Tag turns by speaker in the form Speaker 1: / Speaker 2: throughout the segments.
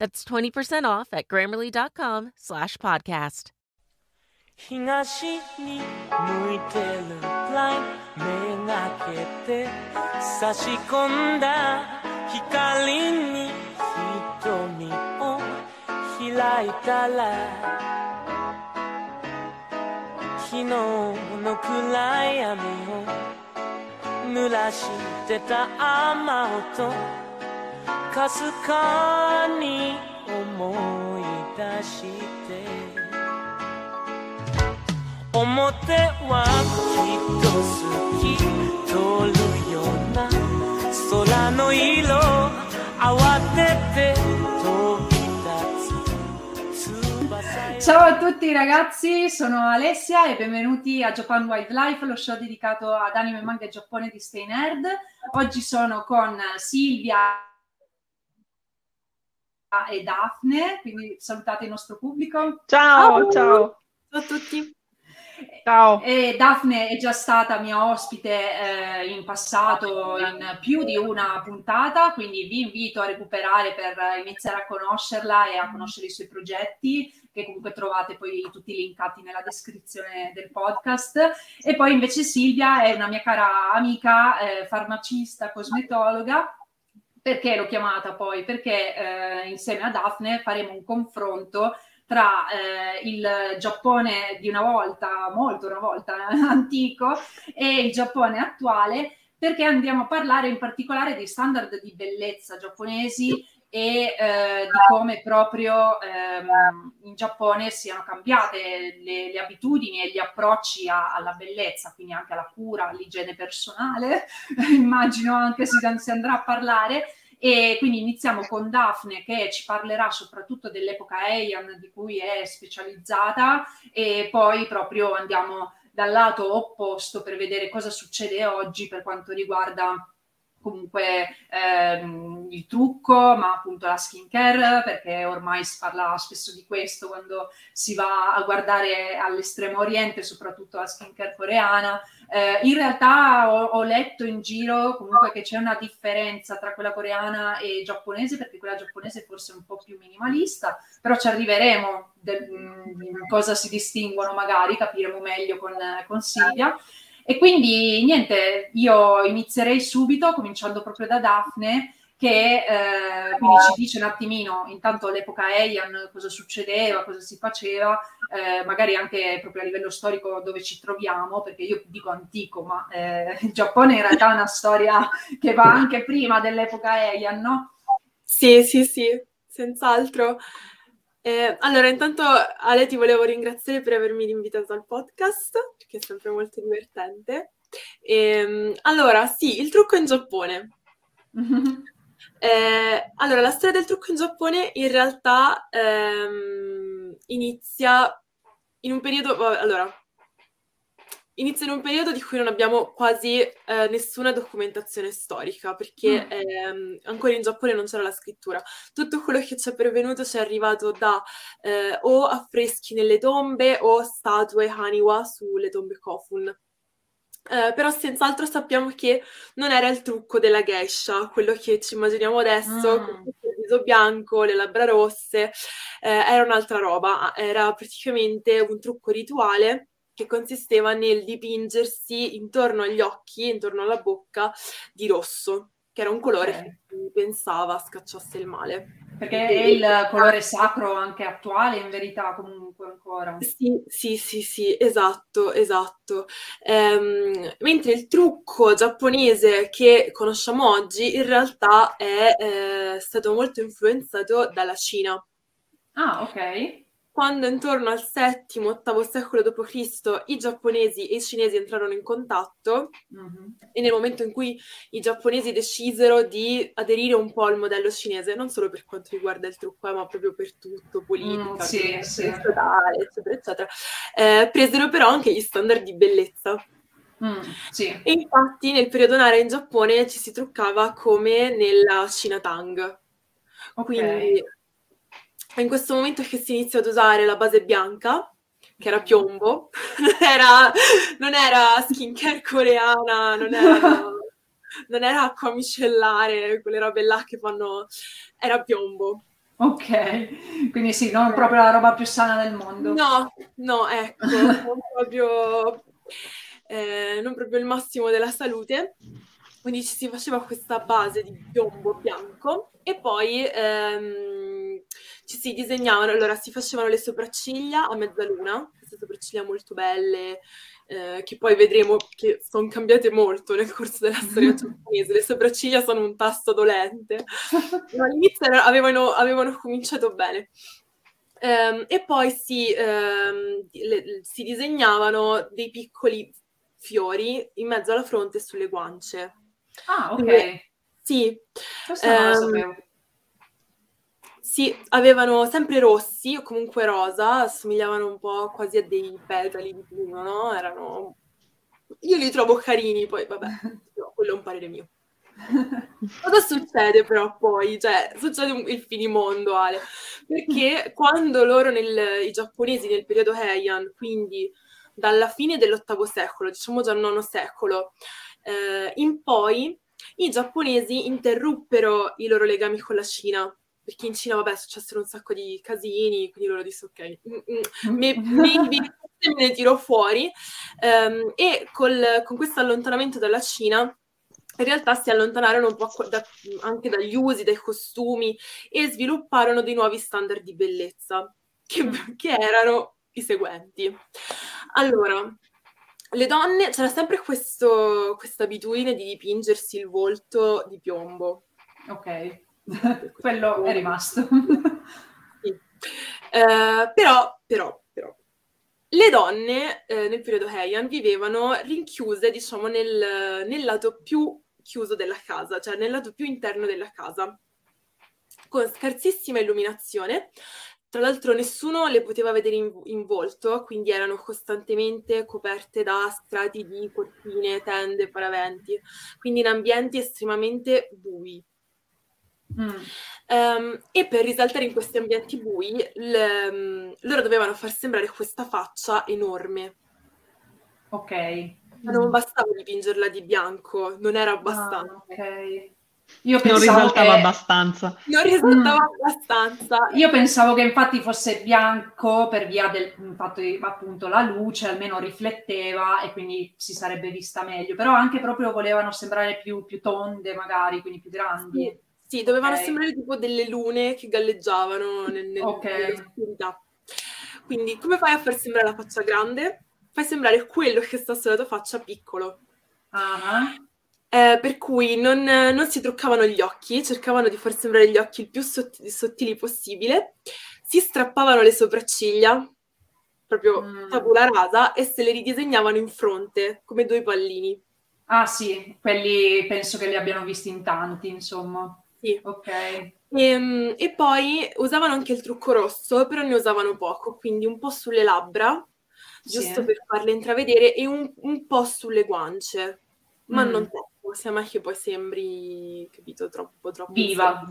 Speaker 1: That's 20% off at grammarly.com slash podcast.
Speaker 2: 東に向いてるラインめがけて差し込んだ光に瞳を開いたら昨日の暗闇を濡らしてた雨音 かすかに思い出して表はきっと好き通るような空の色慌てて飛び立つ翼
Speaker 3: Ciao a tutti ragazzi, sono Alessia e benvenuti a Japan Wildlife, lo show dedicato ad anime, manga e Giappone di Stay Nerd. Oggi sono con Silvia e Daphne, quindi salutate il nostro pubblico.
Speaker 4: Ciao, ciao.
Speaker 5: Ciao a tutti.
Speaker 4: Ciao.
Speaker 3: E Daphne è già stata mia ospite eh, in passato in più di una puntata, quindi vi invito a recuperare per iniziare a conoscerla e a conoscere i suoi progetti, che comunque trovate poi tutti linkati nella descrizione del podcast. E poi invece Silvia è una mia cara amica, eh, farmacista, cosmetologa. Perché l'ho chiamata poi? Perché eh, insieme a Daphne faremo un confronto tra eh, il Giappone di una volta, molto una volta antico, e il Giappone attuale, perché andiamo a parlare in particolare di standard di bellezza giapponesi e eh, di come proprio ehm, in Giappone siano cambiate le, le abitudini e gli approcci a- alla bellezza, quindi anche alla cura, all'igiene personale, immagino anche se si andrà a parlare. E quindi iniziamo con Daphne che ci parlerà soprattutto dell'epoca Heian di cui è specializzata e poi proprio andiamo dal lato opposto per vedere cosa succede oggi per quanto riguarda comunque ehm, il trucco, ma appunto la skincare, perché ormai si parla spesso di questo quando si va a guardare all'estremo oriente, soprattutto la skincare coreana. Eh, in realtà ho, ho, letto in giro comunque che c'è una differenza tra quella coreana e giapponese, perché quella giapponese forse è un po' più minimalista, però ci arriveremo del, in cosa si distinguono magari, capiremo meglio con, con Silvia. E quindi niente, io inizierei subito, cominciando proprio da Daphne, che eh, quindi ci dice un attimino, intanto all'epoca Heian, cosa succedeva, cosa si faceva, eh, magari anche proprio a livello storico dove ci troviamo, perché io dico antico, ma eh, il Giappone in realtà è una storia che va anche prima dell'epoca Heian, no?
Speaker 5: Sì, sì, sì, senz'altro. Eh, allora, intanto Ale ti volevo ringraziare per avermi invitato al podcast, perché è sempre molto divertente. E, allora, sì, il trucco in Giappone. Eh, allora, la storia del trucco in Giappone in realtà ehm, inizia in un periodo... Allora, inizia in un periodo di cui non abbiamo quasi eh, nessuna documentazione storica, perché mm. ehm, ancora in Giappone non c'era la scrittura. Tutto quello che ci è pervenuto ci è arrivato da eh, o affreschi nelle tombe o statue Haniwa sulle tombe Kofun. Eh, però senz'altro sappiamo che non era il trucco della geisha, quello che ci immaginiamo adesso, mm. il viso bianco, le labbra rosse, eh, era un'altra roba, era praticamente un trucco rituale che consisteva nel dipingersi intorno agli occhi, intorno alla bocca, di rosso, che era un colore okay. che si pensava scacciasse il male.
Speaker 3: Perché è il colore sacro anche attuale, in verità, comunque ancora.
Speaker 5: Sì, sì, sì, sì, esatto, esatto. Ehm, mentre il trucco giapponese che conosciamo oggi in realtà è eh, stato molto influenzato dalla Cina.
Speaker 3: Ah, ok
Speaker 5: quando intorno al VII-VIII secolo d.C. i giapponesi e i cinesi entrarono in contatto mm-hmm. e nel momento in cui i giapponesi decisero di aderire un po' al modello cinese, non solo per quanto riguarda il trucco, eh, ma proprio per tutto, politica, mm, sì, sì. eccetera, eccetera, eh, presero però anche gli standard di bellezza. Mm, sì. E infatti nel periodo Nara in Giappone ci si truccava come nella Cina Tang. Okay. Quindi in questo momento che si inizia ad usare la base bianca, che era piombo, non era, non era skincare coreana, non era, non era acqua micellare, quelle robe là che fanno... era piombo.
Speaker 3: Ok, quindi sì, non proprio la roba più sana del mondo.
Speaker 5: No, no, ecco, non proprio, eh, non proprio il massimo della salute. Quindi ci si faceva questa base di piombo bianco e poi ehm, ci si disegnavano, allora si facevano le sopracciglia a mezzaluna, queste sopracciglia molto belle, eh, che poi vedremo che sono cambiate molto nel corso della storia giapponese. Le sopracciglia sono un tasto dolente, ma all'inizio avevano, avevano cominciato bene. Um, e poi si, um, le, si, disegnavano dei piccoli fiori in mezzo alla fronte e sulle guance.
Speaker 3: Ah, ok. Quindi,
Speaker 5: sì.
Speaker 3: Questo non lo ehm, sapevo.
Speaker 5: Sì, avevano sempre rossi o comunque rosa, assomigliavano un po' quasi a dei petali di pino, no? Erano... Io li trovo carini, poi vabbè, no, quello è un parere mio. Cosa succede però poi? Cioè, succede un, il finimondo, Ale, perché quando loro, nel, i giapponesi nel periodo Heian, quindi dalla fine dell'ottavo secolo, diciamo già il nono secolo, eh, in poi i giapponesi interruppero i loro legami con la Cina perché in Cina, vabbè, successero un sacco di casini, quindi loro disse, ok, mm, mm, maybe me ne tiro fuori. Um, e col, con questo allontanamento dalla Cina, in realtà si allontanarono un po' da, anche dagli usi, dai costumi e svilupparono dei nuovi standard di bellezza, che, mm. che erano i seguenti. Allora, le donne, c'era sempre questa abitudine di dipingersi il volto di piombo.
Speaker 3: Ok, quello è rimasto.
Speaker 5: sì. eh, però, però, però, le donne eh, nel periodo Heian vivevano rinchiuse, diciamo, nel, nel lato più chiuso della casa, cioè nel lato più interno della casa, con scarsissima illuminazione tra l'altro nessuno le poteva vedere in, in, volto, quindi erano costantemente coperte da strati di cortine, tende, paraventi, quindi in ambienti estremamente bui. Mm. Um, e per risaltare in questi ambienti bui, le, um, loro dovevano far sembrare questa faccia enorme.
Speaker 3: Ok.
Speaker 5: Ma non bastava dipingerla di bianco, non era abbastanza. Ah,
Speaker 3: ok.
Speaker 4: Io non risaltava che... abbastanza.
Speaker 5: Non risaltava mm. abbastanza.
Speaker 3: Io pensavo che infatti fosse bianco per via del fatto che appunto la luce almeno rifletteva e quindi si sarebbe vista meglio. Però anche proprio volevano sembrare più, più tonde magari, quindi più grandi.
Speaker 5: Sì, sì dovevano okay. sembrare tipo delle lune che galleggiavano nel, nel, okay. nell'oscurità. Quindi come fai a far sembrare la faccia grande? Fai sembrare quello che sta sulla tua faccia piccolo.
Speaker 3: Uh-huh.
Speaker 5: Eh, per cui non, non, si truccavano gli occhi, cercavano di far sembrare gli occhi il più sottili, sottili possibile, si strappavano le sopracciglia, proprio mm. tabula rasa, e se le ridisegnavano in fronte, come due pallini.
Speaker 3: Ah sì, quelli penso che li abbiano visti in tanti, insomma.
Speaker 5: Sì.
Speaker 3: Ok.
Speaker 5: E, ehm, e poi usavano anche il trucco rosso, però ne usavano poco, quindi un po' sulle labbra, giusto sì. per farle intravedere, e un, un po' sulle guance, ma mm. non troppo sia mai che poi sembri, capito, troppo, troppo...
Speaker 3: Viva!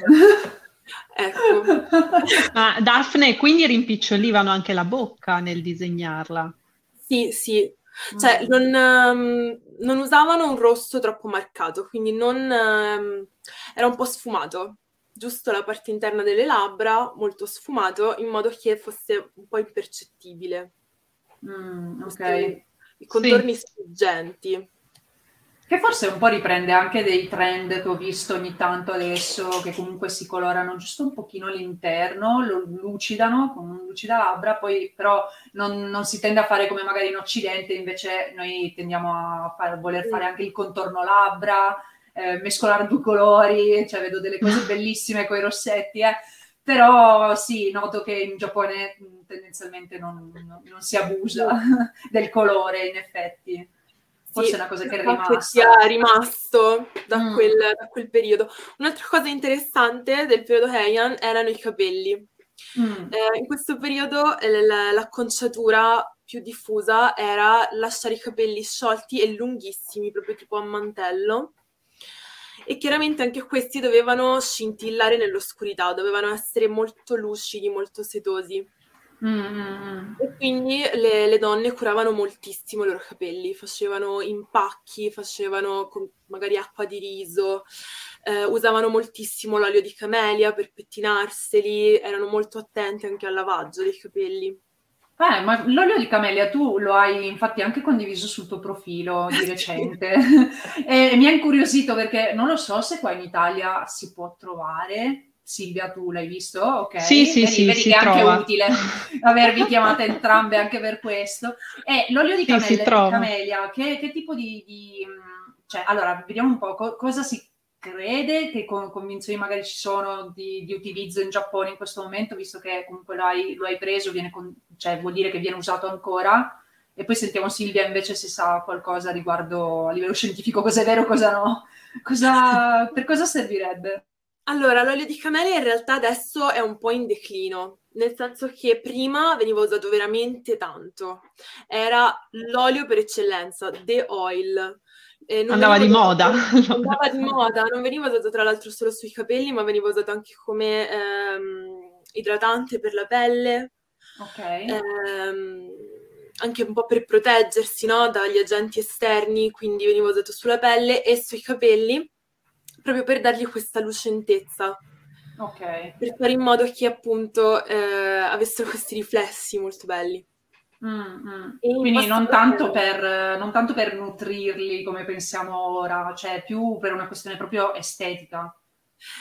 Speaker 5: ecco.
Speaker 4: Ma Daphne, quindi rimpicciolivano anche la bocca nel disegnarla?
Speaker 5: Sì, sì. Cioè, mm. non, um, non, usavano un rosso troppo marcato, quindi non... Um, era un po' sfumato. Giusto la parte interna delle labbra, molto sfumato, in modo che fosse un po' impercettibile.
Speaker 3: Mm, ok.
Speaker 5: I contorni sì. sfuggenti.
Speaker 3: Che forse un po' riprende anche dei trend che ho visto ogni tanto adesso, che comunque si colorano giusto un pochino l'interno, lo lucidano con un lucida labbra, poi però non, non, si tende a fare come magari in Occidente, invece noi tendiamo a far, voler fare anche il contorno labbra, eh, mescolare due colori, cioè vedo delle cose bellissime con i rossetti, eh. però sì, noto che in Giappone tendenzialmente non, non, non si abusa del colore in effetti forse sì, è una cosa che è rimasta.
Speaker 5: Sia rimasto da, mm. quel, da, quel, periodo. Un'altra cosa interessante del periodo Heian erano i capelli. Mm. Eh, in questo periodo eh, la, l'acconciatura più diffusa era lasciare i capelli sciolti e lunghissimi, proprio tipo a mantello. E chiaramente anche questi dovevano scintillare nell'oscurità, dovevano essere molto lucidi, molto setosi. Mm-hmm. E quindi le, le, donne curavano moltissimo i loro capelli, facevano impacchi, facevano magari acqua di riso, eh, usavano moltissimo l'olio di camelia per pettinarseli, erano molto attenti anche al lavaggio dei capelli.
Speaker 3: Eh, ma l'olio di camelia tu lo hai infatti anche condiviso sul tuo profilo di recente e mi ha incuriosito perché non lo so se qua in Italia si può trovare, Silvia, tu l'hai visto? Ok.
Speaker 4: Sì, sì, vedi,
Speaker 3: sì.
Speaker 4: Vedi
Speaker 3: che è anche utile avervi chiamate entrambe anche per questo. E l'olio di camelia, camelia che, che, tipo di, di, Cioè, allora, vediamo un po' co- cosa si crede, che con, convinzioni magari ci sono di, di, utilizzo in Giappone in questo momento, visto che comunque lo hai, lo hai preso, con, cioè vuol dire che viene usato ancora. E poi sentiamo Silvia invece se sa qualcosa riguardo a livello scientifico, cosa è vero, cosa no. Cosa, per cosa servirebbe?
Speaker 5: Allora, l'olio di camelia in realtà adesso è un po' in declino, nel senso che prima veniva usato veramente tanto. Era l'olio per eccellenza, the oil.
Speaker 4: Eh, andava di moda.
Speaker 5: Andava di moda, non veniva usato tra l'altro solo sui capelli, ma veniva usato anche come ehm, idratante per la pelle.
Speaker 3: Ok.
Speaker 5: Ehm, anche un po' per proteggersi no, dagli agenti esterni, quindi veniva usato sulla pelle e sui capelli proprio per dargli questa lucentezza.
Speaker 3: Ok.
Speaker 5: Per fare in modo che appunto eh, avessero questi riflessi molto belli.
Speaker 3: Mm-hmm. Quindi non tanto, per, non tanto per nutrirli come pensiamo ora, cioè più per una questione proprio estetica.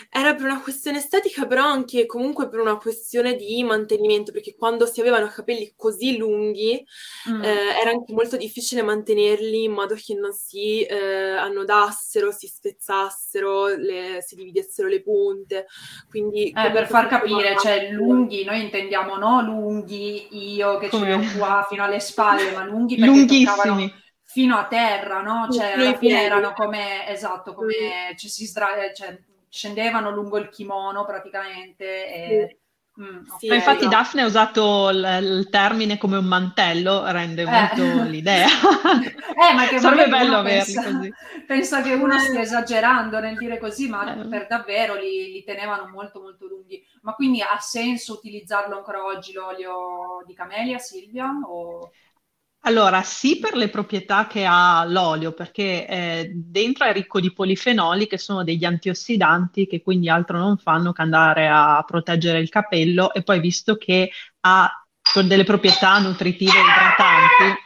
Speaker 5: Era per una questione estetica, però anche comunque per una questione di mantenimento, perché quando si avevano capelli così lunghi mm. eh, era anche molto difficile mantenerli in modo che non si eh, annodassero, si spezzassero, le, si dividessero le punte. Quindi,
Speaker 3: eh, per far capire, cioè lunghi, noi intendiamo no lunghi io che Come? ce l'ho qua fino alle spalle, ma lunghi perché
Speaker 4: lunghissimi
Speaker 3: fino a terra, no? Cioè, alla fine erano come, esatto, come, cioè, si sdra- cioè, scendevano lungo il kimono praticamente. E...
Speaker 4: Mm, sì, infatti Daphne ha usato l- il termine come un mantello, rende eh. molto l'idea.
Speaker 3: eh, ma che Sarebbe bello averli pensa, così. Penso che uno stia esagerando nel dire così, ma eh. per davvero li, li, tenevano molto molto lunghi. Ma quindi ha senso utilizzarlo ancora oggi l'olio di camelia, Silvia? O...
Speaker 4: Allora, sì per le proprietà che ha l'olio, perché eh, dentro è ricco di polifenoli che sono degli antiossidanti che quindi altro non fanno che andare a proteggere il capello e poi visto che ha delle proprietà nutritive idratanti.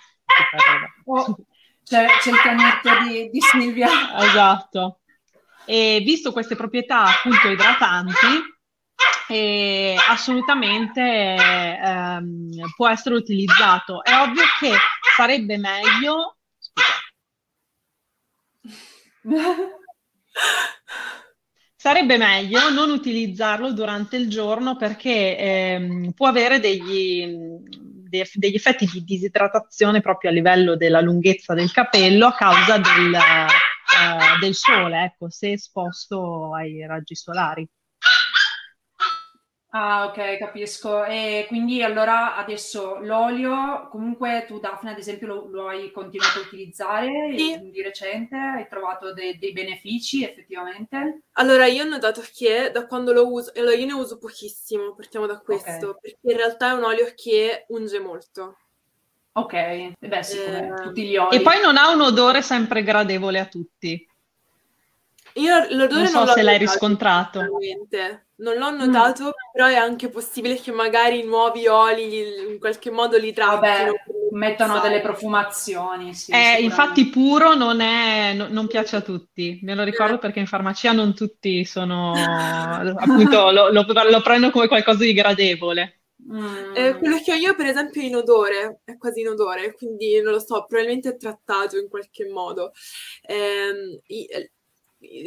Speaker 3: Oh, c'è, c'è, il cagnetto di, di Silvia.
Speaker 4: Esatto. E visto queste proprietà appunto idratanti, e assolutamente ehm, può essere utilizzato. È ovvio che sarebbe meglio. sarebbe meglio non utilizzarlo durante il giorno perché ehm, può avere degli, degli effetti di disidratazione proprio a livello della lunghezza del capello a causa del, eh, del sole, ecco, se esposto ai raggi solari.
Speaker 3: Ah, ok, capisco. E quindi allora adesso l'olio, comunque tu Daphne ad esempio lo, lo hai continuato a utilizzare
Speaker 5: sì.
Speaker 3: di recente? Hai trovato de- dei benefici effettivamente?
Speaker 5: Allora io ho notato che da quando lo uso, allora io ne uso pochissimo, partiamo da questo, okay. perché in realtà è un olio che unge molto.
Speaker 3: Ok, beh sì, come eh... tutti gli oli.
Speaker 4: E poi non ha un odore sempre gradevole a tutti.
Speaker 5: Io l'odore
Speaker 4: non so
Speaker 5: non
Speaker 4: se l'hai riscontrato.
Speaker 5: Non l'ho notato, mm. però è anche possibile che magari i nuovi oli in qualche modo li trattino.
Speaker 3: Mettono delle profumazioni, sì,
Speaker 4: eh, infatti puro non, è, no, non, piace a tutti, me lo ricordo perché in farmacia non tutti sono, appunto, lo, lo, lo prendono come qualcosa di gradevole.
Speaker 5: Mm. Eh, quello che ho io, per esempio, è in odore, è quasi in odore, quindi non lo so, probabilmente è trattato in qualche modo. Eh,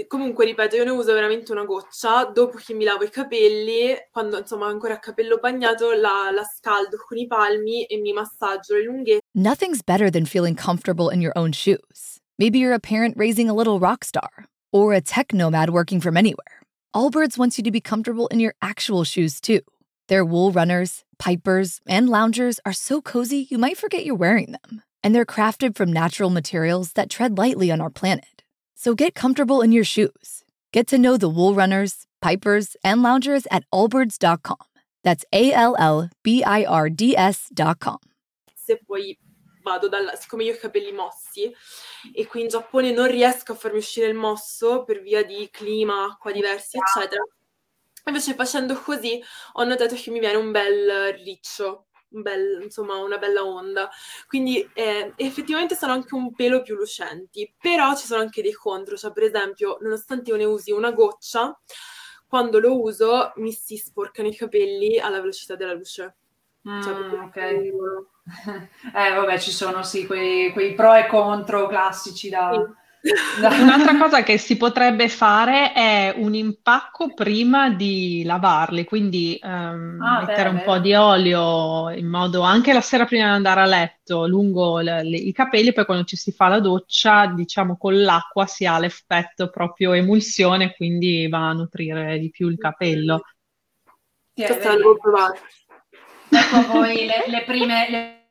Speaker 5: comunque, ripeto, io ne uso veramente una goccia. Dopo che mi lavo i capelli, quando insomma ancora a capello bagnato, la, la scaldo con i palmi e mi massaggio le lunghezze.
Speaker 6: Nothing's better than feeling comfortable in your own shoes. Maybe you're a parent raising a little rock star, or a tech nomad working from anywhere. Allbirds wants you to be comfortable in your actual shoes too. Their wool runners, pipers, and loungers are so cozy you might forget you're wearing them. And they're crafted from natural materials that tread lightly on our planet. So get comfortable in your shoes. Get to know the wool runners, pipers, and loungers at allbirds.com. That's A L L B I R D S.com.
Speaker 5: Se poi vado dalla, siccome io ho i capelli mossi e qui in Giappone non riesco a farmi uscire il mosso per via di clima, acqua diversi, eccetera Invece facendo così ho notato che mi viene un bel riccio, un bel, insomma una bella onda. Quindi eh, effettivamente sono anche un pelo più lucenti, però ci sono anche dei contro, cioè per esempio nonostante io ne usi una goccia, quando lo uso mi si sporcano i capelli alla velocità della luce.
Speaker 3: Mm, cioè, ok. eh vabbè ci sono sì quei, quei, pro e contro classici da... Sì
Speaker 4: Un'altra cosa che si potrebbe fare è un impacco prima di lavarli, quindi um, ah, mettere beh, un beh. po' di olio in modo anche la sera prima di andare a letto lungo le, le, i capelli, poi quando ci si fa la doccia, diciamo con l'acqua si ha l'effetto proprio emulsione, quindi va a nutrire di più il capello.
Speaker 3: Sì, devo provare. Ecco voi le, le prime...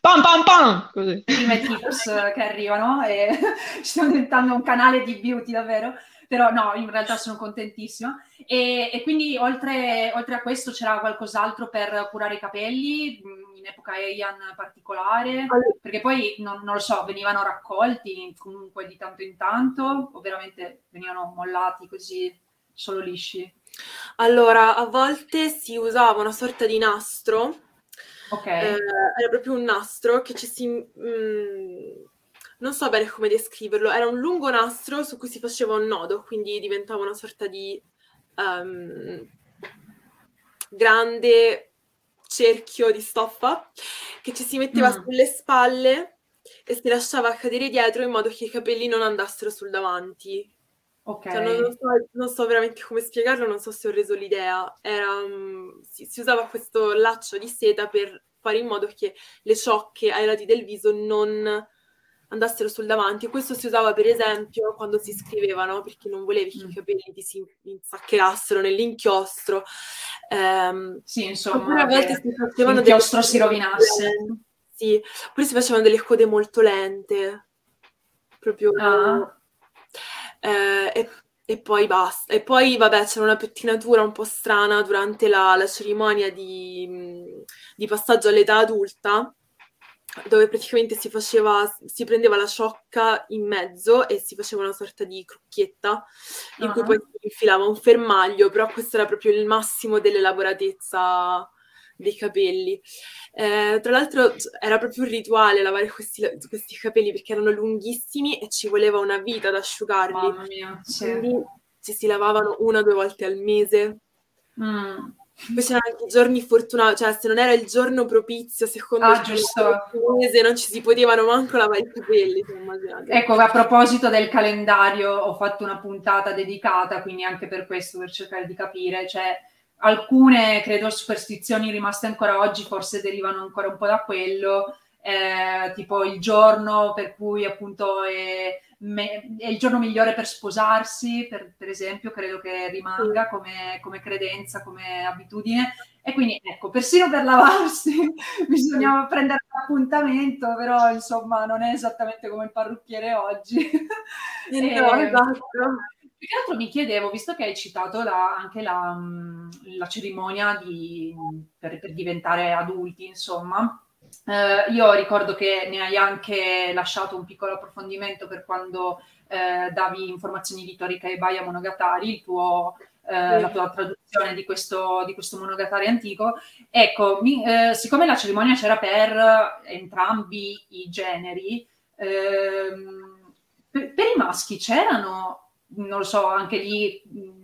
Speaker 4: Pam pam pam!
Speaker 3: Così. Prime tips che arrivano e ci stiamo diventando un canale di beauty davvero. Però no, in realtà sono contentissima. E, e quindi oltre, oltre, a questo c'era qualcos'altro per curare i capelli, mm, in epoca Heian particolare? Perché poi, non, non lo so, venivano raccolti comunque di tanto in tanto o veramente venivano mollati così solo lisci?
Speaker 5: Allora, a volte si usava una sorta di nastro
Speaker 3: Ok.
Speaker 5: Eh, era proprio un nastro che ci si... Mm, non so bene come descriverlo, era un lungo nastro su cui si faceva un nodo, quindi diventava una sorta di um, grande cerchio di stoffa che ci si metteva mm. sulle spalle e si lasciava cadere dietro in modo che i capelli non andassero sul davanti.
Speaker 3: Ok.
Speaker 5: Cioè, non, non, so, non, so, veramente come spiegarlo, non so se ho reso l'idea. Era, um, si, si, usava questo laccio di seta per fare in modo che le ciocche ai lati del viso non andassero sul davanti. Questo si usava, per esempio, quando si scrivevano, perché non volevi che mm. i capelli ti si insaccherassero nell'inchiostro.
Speaker 3: Um, sì, insomma,
Speaker 5: a volte si facevano
Speaker 3: l'inchiostro si rovinasse.
Speaker 5: Sì, oppure si facevano delle code molto lente. Proprio... Ah eh, e, e, poi basta. E poi, vabbè, c'era una pettinatura un po' strana durante la, la cerimonia di, di passaggio all'età adulta, dove praticamente si faceva, si prendeva la ciocca in mezzo e si faceva una sorta di crocchietta in uh-huh. cui poi si infilava un fermaglio, però questo era proprio il massimo dell'elaboratezza dei capelli. Eh, tra l'altro era proprio un rituale lavare questi, questi, capelli perché erano lunghissimi e ci voleva una vita ad asciugarli.
Speaker 3: Mamma mia, sì.
Speaker 5: Quindi ci si lavavano una o due volte al mese.
Speaker 3: Mm.
Speaker 5: Poi c'erano anche i giorni fortunati, cioè se non era il giorno propizio, secondo
Speaker 3: ah, il
Speaker 5: mese, non ci si potevano manco lavare i capelli.
Speaker 3: Ecco, a proposito del calendario, ho fatto una puntata dedicata, quindi anche per questo, per cercare di capire, cioè alcune, credo, superstizioni rimaste ancora oggi forse derivano ancora un po' da quello, eh, tipo il giorno per cui appunto è, me, è il giorno migliore per sposarsi, per, per esempio, credo che rimanga come, come, credenza, come abitudine. E quindi ecco, persino per lavarsi bisogna prendere un appuntamento, però insomma non è esattamente come il parrucchiere oggi.
Speaker 5: No, e, esatto.
Speaker 3: Più che altro mi chiedevo, visto che hai citato la, anche la, la cerimonia di, per, per, diventare adulti, insomma, eh, io ricordo che ne hai anche lasciato un piccolo approfondimento per quando eh, davi informazioni di Torika e Baia Monogatari, il tuo eh, la tua traduzione di questo, di questo monogatari antico. Ecco, mi, eh, siccome la cerimonia c'era per entrambi i generi, ehm, per, per, i maschi c'erano, non lo so, anche lì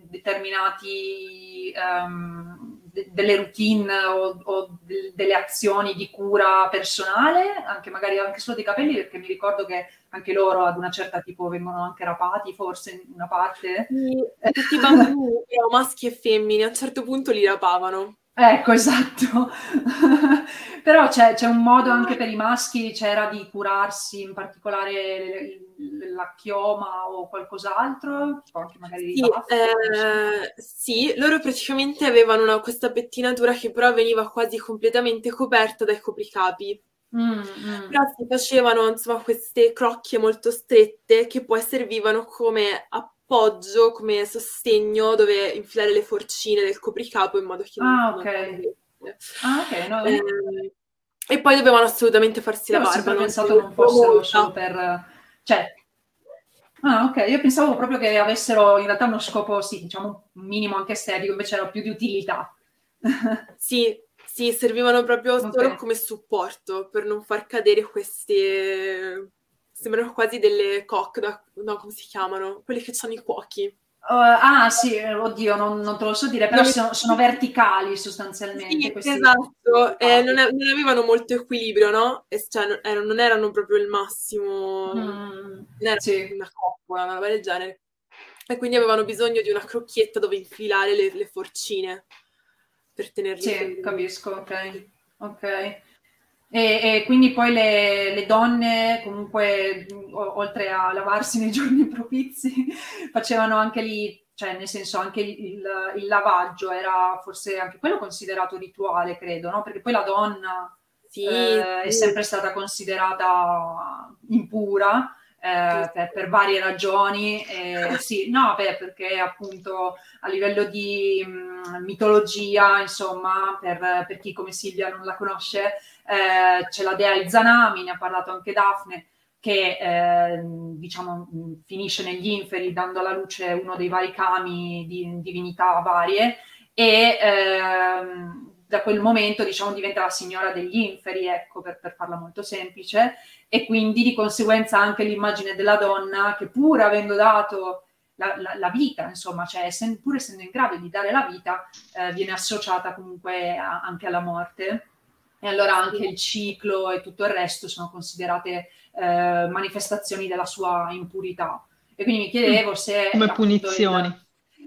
Speaker 3: determinati... Um, delle routine o, o de- delle azioni di cura personale, anche magari anche solo dei capelli, perché mi ricordo che anche loro ad una certa tipo vengono anche rapati, forse in una parte.
Speaker 5: Sì, tutti i bambini, maschi e femmine, a un certo punto li rapavano.
Speaker 3: Ecco, esatto. Però c'è, c'è, un modo anche per i maschi, c'era di curarsi, in particolare la chioma o qualcos'altro, anche magari
Speaker 5: sì, eh, sì, loro praticamente avevano una, questa pettinatura che però veniva quasi completamente coperta dai copricapi. Mm, mm. Però si facevano insomma queste crocchie molto strette che poi servivano come appoggio, come sostegno dove infilare le forcine del copricapo in modo che
Speaker 3: ah, non ok. Ah, ok, no,
Speaker 5: eh, e poi dovevano assolutamente farsi
Speaker 3: la
Speaker 5: barba.
Speaker 3: Ho pensato non fossero solo per... Cioè, Ah, ok. Io pensavo proprio che avessero in realtà uno scopo, sì, diciamo, minimo anche estetico, invece era più di utilità.
Speaker 5: sì, sì, servivano proprio okay. solo come supporto per non far cadere queste... Sembrano quasi delle coque, no, come si chiamano? Quelli che hanno i cuochi.
Speaker 3: Uh, ah sì, oddio, non, non, te lo so dire, però sono, sono verticali sostanzialmente.
Speaker 5: Sì, esatto, eh, non, non, avevano molto equilibrio, no? E, cioè, non, erano, non, erano, proprio il massimo, mm, non era sì. una coppola, una roba del genere. E quindi avevano bisogno di una crocchietta dove infilare le, le forcine per tenerli.
Speaker 3: Sì, capisco, ok. Ok. E, e, quindi poi le, le, donne, comunque, oltre a lavarsi nei giorni propizi, facevano anche lì, cioè nel senso anche il, il, lavaggio era forse anche quello considerato rituale, credo, no? Perché poi la donna sì, eh, sì. è sempre stata considerata impura. Eh, per, per, varie ragioni, eh, sì, no, beh, perché appunto a livello di mh, mitologia, insomma, per, per, chi come Silvia non la conosce, eh, c'è la dea Izanami, ne ha parlato anche Daphne, che eh, diciamo finisce negli inferi dando alla luce uno dei vari kami di divinità varie e ehm, da quel momento diciamo diventa la signora degli inferi, ecco per, per farla molto semplice, e quindi di conseguenza anche l'immagine della donna che pur avendo dato la, la, la vita, insomma, cioè essendo, pur essendo in grado di dare la vita, eh, viene associata comunque a, anche alla morte e allora anche il ciclo e tutto il resto sono considerate eh, manifestazioni della sua impurità. E quindi mi chiedevo mm. se...
Speaker 4: Come punizioni.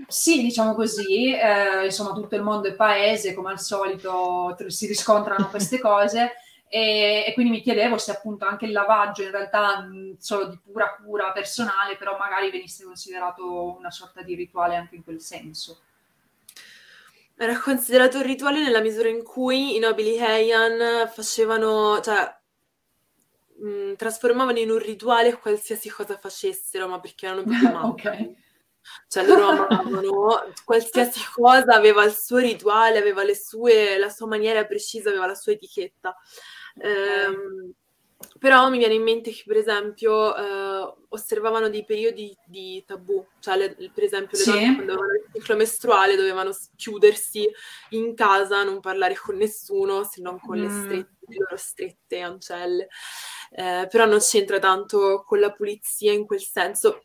Speaker 3: Sì, diciamo così, eh, insomma tutto il mondo è paese, come al solito si riscontrano queste cose e, e, quindi mi chiedevo se appunto anche il lavaggio in realtà mh, solo di pura cura personale, però magari venisse considerato una sorta di rituale anche in quel senso.
Speaker 5: Era considerato un rituale nella misura in cui i nobili Heian facevano, cioè, mh, trasformavano in un rituale qualsiasi cosa facessero, ma perché erano più amati. ok. Cioè loro amavano, qualsiasi cosa aveva il suo rituale, aveva le sue, la sua maniera precisa, aveva la sua etichetta. Eh, però mi viene in mente che, per esempio, eh, osservavano dei periodi di tabù, cioè le, per esempio le sì. donne quando avevano il ciclo mestruale dovevano chiudersi in casa, non parlare con nessuno se non con mm. le, strette, le loro strette ancelle. Eh, però non c'entra tanto con la pulizia in quel senso.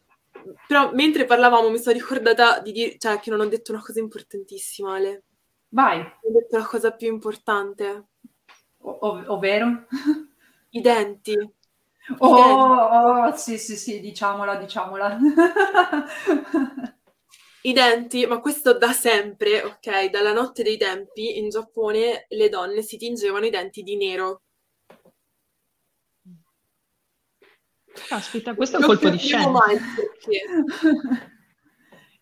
Speaker 5: Però mentre parlavamo mi sono ricordata di dire, cioè che non ho detto una cosa importantissima, Ale.
Speaker 3: Vai.
Speaker 5: Ho detto la cosa più importante.
Speaker 3: O- ov- ovvero?
Speaker 5: I denti.
Speaker 3: Oh, oh, oh, sì, sì, sì, diciamola, diciamola.
Speaker 5: I denti, ma questo da sempre, ok? Dalla notte dei tempi in Giappone le donne si tingevano i denti di nero.
Speaker 4: Caspita, questo è un non colpo di scena.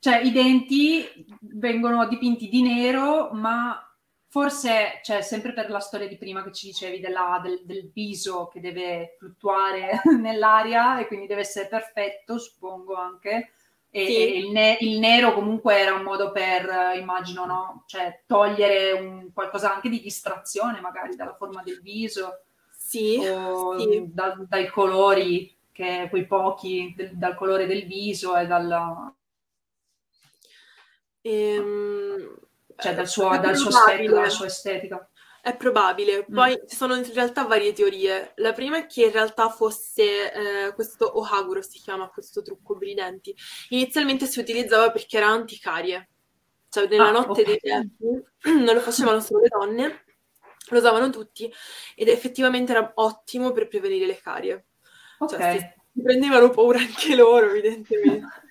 Speaker 3: Cioè, i denti vengono dipinti di nero, ma Forse, cioè, sempre per la storia di prima che ci dicevi della, del, del, viso che deve fluttuare nell'aria e quindi deve essere perfetto, suppongo anche. E, sì. e il, ne- il, nero comunque era un modo per, immagino, no? Cioè, togliere un, qualcosa anche di distrazione magari dalla forma del viso.
Speaker 5: Sì,
Speaker 3: o
Speaker 5: sì.
Speaker 3: da- dai colori, che quei pochi, del- dal colore del viso e dalla,
Speaker 5: Ehm,
Speaker 3: cioè dal suo,
Speaker 5: è
Speaker 3: dal suo aspetto, dalla sua estetica.
Speaker 5: È probabile.
Speaker 3: Mm.
Speaker 5: Poi ci sono in realtà varie teorie. La prima è che in realtà fosse eh, questo ohaguro, si chiama questo trucco per i denti. Inizialmente si utilizzava perché era anticarie. Cioè, nella
Speaker 3: Ah,
Speaker 5: notte
Speaker 3: ok.
Speaker 5: dei denti non lo facevano solo le donne, lo usavano tutti ed effettivamente era ottimo per prevenire le carie.
Speaker 3: Ok,
Speaker 5: Cioè, si, prendevano paura anche loro, evidentemente.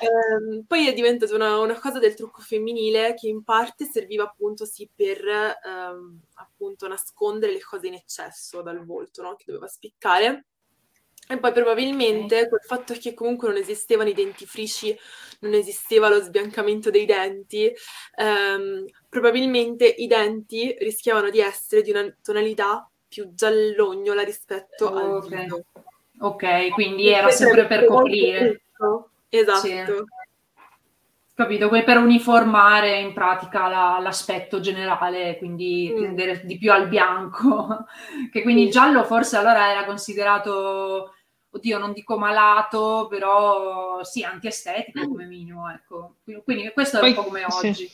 Speaker 5: Ehm, poi è diventata una, una cosa del trucco femminile che in parte serviva appunto sì per ehm, appunto nascondere le cose in eccesso dal volto, no? Che doveva spiccare. E poi probabilmente col fatto che comunque non esistevano i dentifrici, non esisteva lo sbiancamento dei denti, ehm, probabilmente i denti rischiavano di essere di una tonalità più giallognola rispetto al
Speaker 3: Ok. Ok, quindi era sempre per coprire.
Speaker 5: Esatto.
Speaker 3: Sì. Capito, come per uniformare in pratica la- l'aspetto generale, quindi
Speaker 5: Mm.
Speaker 3: tendere di più al bianco, che quindi il
Speaker 5: Sì.
Speaker 3: giallo forse allora era considerato, oddio, non dico malato, però sì, antiestetico come minimo, ecco. Quindi questo è un po' come
Speaker 4: sì.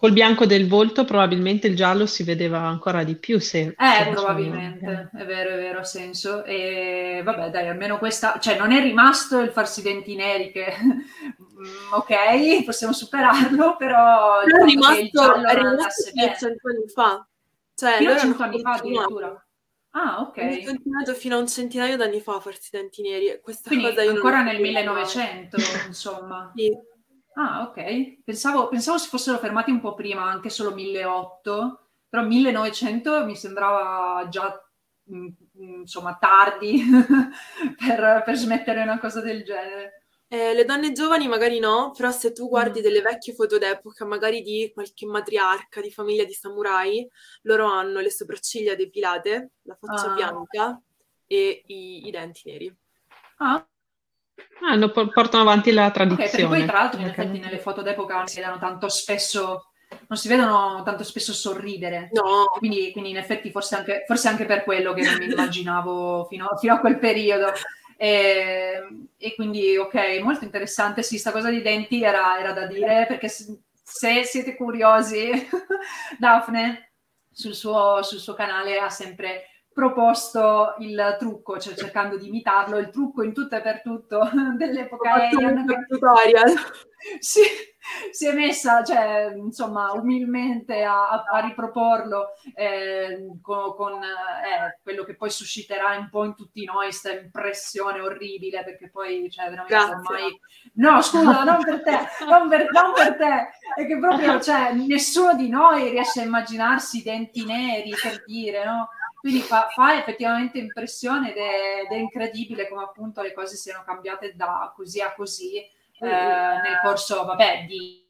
Speaker 4: Col bianco del volto probabilmente il giallo si vedeva ancora di più se,
Speaker 3: Eh,
Speaker 4: se
Speaker 3: probabilmente, è vero, è vero, ha senso. E vabbè, dai, almeno questa, cioè non è rimasto il farsi denti neri che, mm, ok, possiamo superarlo, però
Speaker 5: è rimasto, è rimasto
Speaker 3: andasse
Speaker 5: fino a
Speaker 3: bene.
Speaker 5: cento anni fa. Cioè,
Speaker 3: Fino a
Speaker 5: loro hanno
Speaker 3: 100 anni fa addirittura. Ah, ok.
Speaker 5: Hanno continuato fino a un centinaio d'anni fa a farsi denti neri. Questa
Speaker 3: Quindi
Speaker 5: cosa io
Speaker 3: ancora nel
Speaker 5: sapevo, ma-
Speaker 3: 1900, insomma.
Speaker 5: Sì.
Speaker 3: Ah, ok. Pensavo, pensavo si fossero fermati un po' prima, anche solo 1800, però 1900 mi sembrava già, mm, mm, insomma, tardi per, per smettere una cosa del genere.
Speaker 5: Eh, le donne giovani magari no, però se tu guardi
Speaker 3: Mm.
Speaker 5: delle vecchie foto d'epoca, magari di qualche matriarca di famiglia di samurai, loro hanno le sopracciglia depilate, la faccia
Speaker 3: Ah.
Speaker 5: bianca e i, i denti neri.
Speaker 3: Ah,
Speaker 4: Ah, hanno- portano avanti la
Speaker 3: perché
Speaker 4: tradizione.
Speaker 3: poi tra l'altro in
Speaker 4: Perché-
Speaker 3: effetti nelle foto d'epoca non si vedono tanto spesso, non si vedono tanto spesso sorridere.
Speaker 5: No,
Speaker 3: Quindi, quindi in effetti forse anche, forse anche per quello che non mi immaginavo fino, fino a quel periodo. E, e quindi, ok, molto interessante. Sì, sta cosa dei denti era, era da dire, perché se, se siete curiosi, Daphne sul suo, sul suo canale ha sempre proposto il trucco, cioè cercando di imitarlo, il trucco in tutto e per tutto dell'epoca Heian, che-
Speaker 5: tutorial.
Speaker 3: si, si è messa, cioè, insomma, umilmente a, a- riproporlo eh, con, con, eh, quello che poi susciterà un po' in tutti noi questa impressione orribile, perché poi, cioè, veramente
Speaker 5: Grazie.
Speaker 3: ormai... No, scusa, non per te, non per, non per te, è che proprio, cioè, nessuno di noi riesce a immaginarsi i denti neri, per dire, no? Quindi fa, fa effettivamente impressione ed è, ed è incredibile come appunto le cose siano cambiate da così a così eh, nel corso, vabbè, di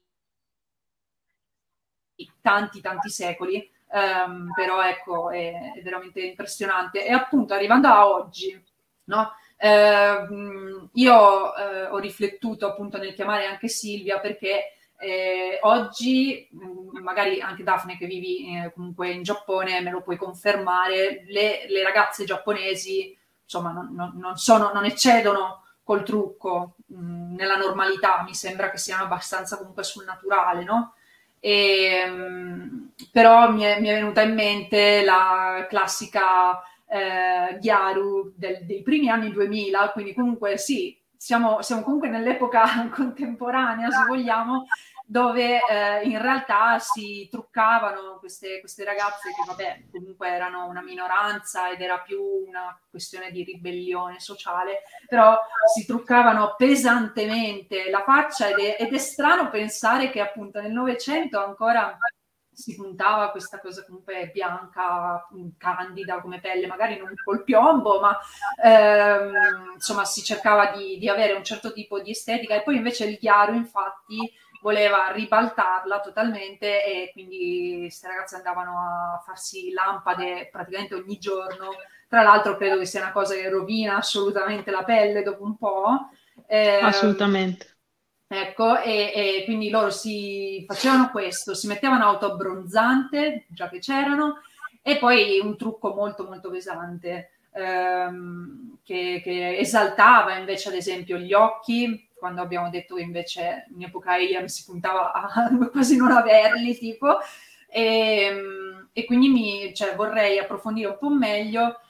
Speaker 3: tanti, tanti secoli. Ehm, però ecco, è, è veramente impressionante. E appunto, arrivando a oggi, no? Ehm, io eh, ho riflettuto appunto nel chiamare anche Silvia perché eh, oggi, mh, magari anche Daphne che vivi eh, comunque in Giappone, me lo puoi confermare, le, le ragazze giapponesi insomma non, non- sono, non eccedono col trucco mh, nella normalità, mi sembra che siano abbastanza comunque sul naturale, no? E, mh, però mi è, mi è venuta in mente la classica eh, Gyaru del- dei primi anni 2000, quindi comunque sì, siamo, siamo comunque nell'epoca contemporanea, se vogliamo, dove eh, in realtà si truccavano queste, queste ragazze che, vabbè, comunque erano una minoranza ed era più una questione di ribellione sociale, però si truccavano pesantemente la faccia ed è, ed è strano pensare che appunto nel Novecento ancora si puntava questa cosa comunque bianca, candida come pelle, magari non col piombo, ma ehm, insomma si cercava di, di avere un certo tipo di estetica e poi invece il chiaro infatti voleva ribaltarla totalmente e quindi queste ragazze andavano a farsi lampade praticamente ogni giorno. Tra l'altro credo che sia una cosa che rovina assolutamente la pelle dopo un po'. Ehm,
Speaker 4: Assolutamente.
Speaker 3: Ecco, e, e quindi loro si facevano questo, si mettevano auto abbronzante, già che c'erano, E poi un trucco molto molto pesante ehm, che, che, esaltava invece ad esempio gli occhi, quando abbiamo detto che invece in epoca IAM si puntava a quasi non averli, tipo, e, ehm, e quindi mi, cioè, vorrei approfondire un po' meglio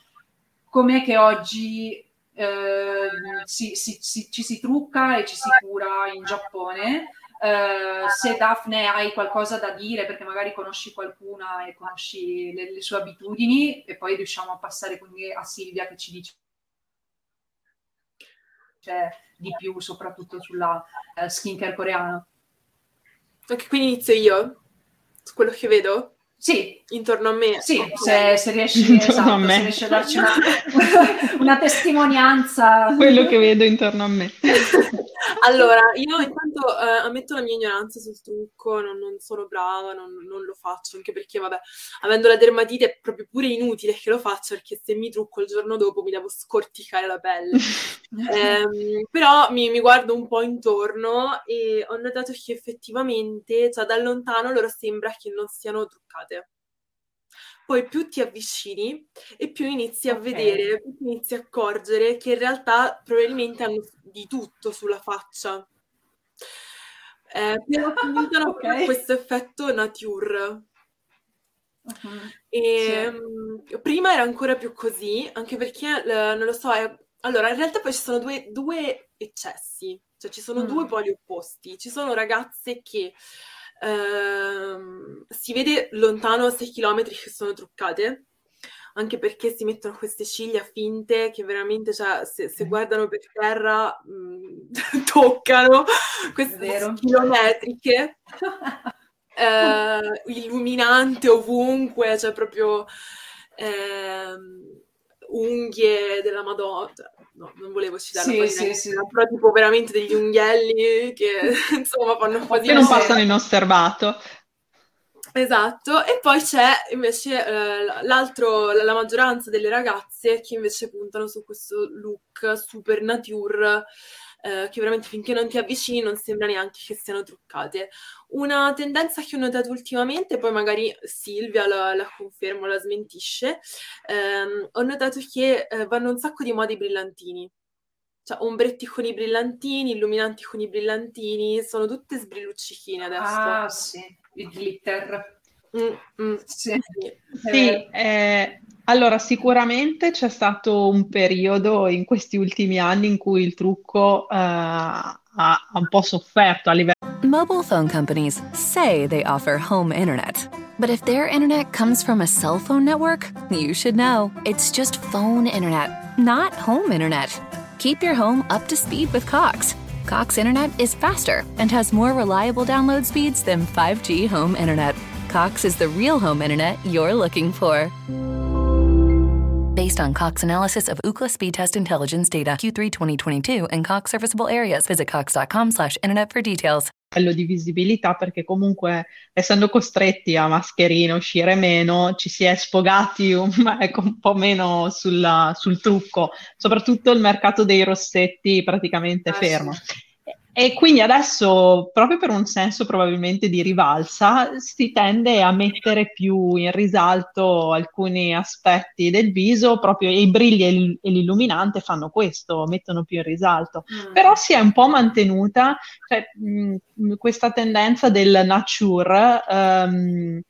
Speaker 3: com'è che oggi eh, si, si, si, ci si trucca e ci si cura in Giappone. Uh, se Daphne hai qualcosa da dire perché magari conosci qualcuna e conosci le, le, sue abitudini e poi riusciamo a passare quindi a Silvia che ci dice di più soprattutto sulla uh, skincare coreana.
Speaker 5: Ok, quindi inizio io su quello che vedo?
Speaker 3: Sì.
Speaker 5: Intorno a me?
Speaker 3: Sì, se, se, riesci, esatto, se riesci a darci una, una, testimonianza.
Speaker 4: Quello che vedo intorno a me.
Speaker 5: allora, io intanto eh, ammetto la mia ignoranza sul trucco, non, non sono brava, non, non, lo faccio, anche perché, vabbè, avendo la dermatite è proprio pure inutile che lo faccia, perché se mi trucco il giorno dopo mi devo scorticare la pelle. eh, però mi, mi, guardo un po' intorno e ho notato che effettivamente, cioè da lontano loro sembra che non siano truccati puntate. Poi più ti avvicini e più inizi a okay. vedere, più inizi a accorgere che in realtà probabilmente hanno di tutto sulla faccia. Eh, però aiutano okay. questo effetto nature. Uh-huh. E, um, prima era ancora più così, anche perché, uh, non lo so, è... allora in realtà poi ci sono due, due eccessi, cioè ci sono mm. due poli opposti. Ci sono ragazze che Ehm, si vede lontano a 6 km che sono truccate, anche perché si mettono queste ciglia finte che veramente, cioè, se, se guardano per terra, mh, mm, toccano queste chilometriche. eh, illuminante ovunque, cioè proprio eh, unghie della Madonna. No, non volevo citare
Speaker 3: sì, sì, sì.
Speaker 5: però tipo veramente degli unghielli che insomma fanno un po' di...
Speaker 4: Che non passano inosservato.
Speaker 5: Esatto, e poi c'è invece eh, l'altro, la, la, maggioranza delle ragazze che invece puntano su questo look super nature, eh, che veramente finché non ti avvicini non sembra neanche che siano truccate. Una tendenza che ho notato ultimamente, poi magari Silvia la, la conferma, la smentisce, ehm, ho notato che eh, vanno un sacco di moda i brillantini. Cioè, ombretti con i brillantini, illuminanti con i brillantini, sono tutte sbrilluccichine adesso.
Speaker 3: Ah, sì il glitter.
Speaker 5: Mm, mm.
Speaker 4: Sì, sì eh, allora sicuramente c'è stato un periodo in questi ultimi anni in cui il trucco uh, ha un po' sofferto a livello.
Speaker 7: Mobile phone companies say they offer home internet. But if their internet comes from a cell phone network, you should know. It's just phone internet, not home internet. Keep your home up to speed with Cox. Cox Internet is faster and has more reliable download speeds than 5G home internet. Cox is the real home internet you're looking for. Based on Cox analysis of Ookla speed test intelligence data Q3 2022 and Cox serviceable areas, visit cox.com/internet for details.
Speaker 4: di visibilità perché comunque essendo costretti a mascherina uscire meno ci si è sfogati un, ecco, un po' meno sulla, sul trucco soprattutto il mercato dei rossetti praticamente ah, fermo sì. E quindi adesso, proprio per un senso probabilmente di rivalsa, si tende a mettere più in risalto alcuni aspetti del viso, proprio i brilli e l'illuminante fanno questo, mettono più in risalto. Mm. Però si è un po' mantenuta cioè, mh, questa tendenza del nature. Um,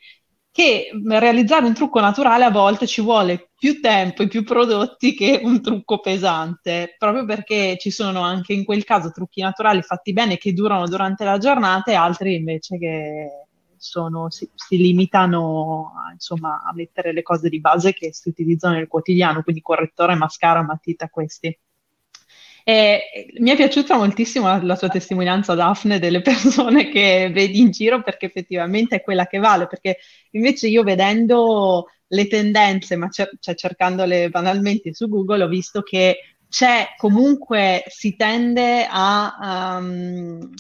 Speaker 4: che realizzare un trucco naturale a volte ci vuole più tempo e più prodotti che un trucco pesante, proprio perché ci sono anche in quel caso trucchi naturali fatti bene che durano durante la giornata e altri invece che sono, si, si, limitano insomma, a mettere le cose di base che si utilizzano nel quotidiano, quindi correttore, mascara, matita, questi. E mi è piaciuta moltissimo la, la tua testimonianza, Daphne, delle persone che vedi in giro perché effettivamente è quella che vale, perché invece io vedendo le tendenze, ma cer- cioè cercandole banalmente su Google, ho visto che c'è comunque, si tende a... Um,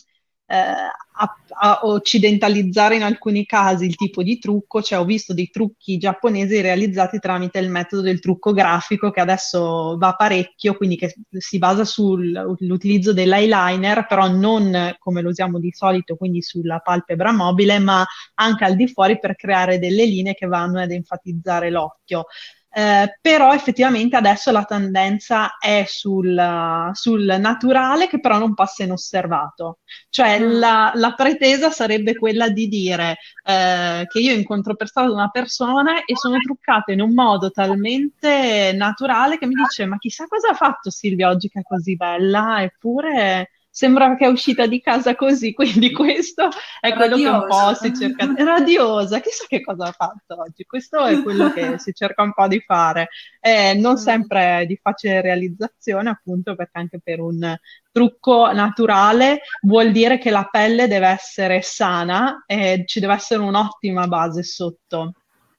Speaker 4: a, a occidentalizzare in alcuni casi il tipo di trucco, cioè ho visto dei trucchi giapponesi realizzati tramite il metodo del trucco grafico che adesso va parecchio, quindi che si basa sull'utilizzo dell'eyeliner, però non come lo usiamo di solito, quindi sulla palpebra mobile, ma anche al di fuori per creare delle linee che vanno ad enfatizzare l'occhio. Eh, però effettivamente adesso la tendenza è sul, sul, naturale che però non passa inosservato. Cioè mm. la, la, pretesa sarebbe quella di dire eh, che io incontro per strada una persona e sono truccata in un modo talmente naturale che mi dice ma chissà cosa ha fatto Silvia oggi che è così bella, eppure sembra che è uscita di casa così, quindi questo è quello che un po' si cerca. Radiosa, chissà che cosa ha fatto oggi. Questo è quello che si cerca un po' di fare. Eh, non mm. sempre di facile realizzazione, appunto, perché anche per un trucco naturale vuol dire che la pelle deve essere sana e ci deve essere un'ottima base sotto.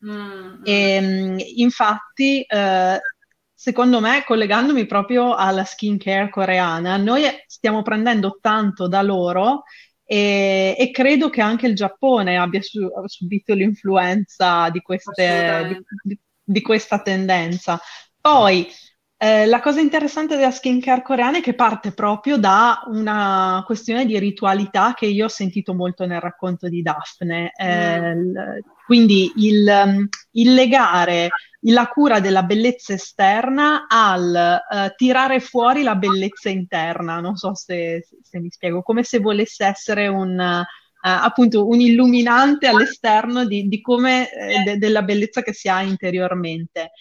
Speaker 4: Mm. E, ehm, infatti, eh, secondo me, collegandomi proprio alla skincare coreana, noi stiamo prendendo tanto da loro e, e credo che anche il Giappone abbia su, subito l'influenza di, queste, di, di questa tendenza. Poi, eh, la cosa interessante della skincare coreana è che parte proprio da una questione di ritualità che io ho sentito molto nel racconto di Daphne. Eh, mm. quindi il, il legare la cura della bellezza esterna al uh, tirare fuori la bellezza interna. Non so se, se, mi spiego, come se volesse essere un, uh, appunto un illuminante all'esterno di, di come uh, de- della bellezza che si ha interiormente.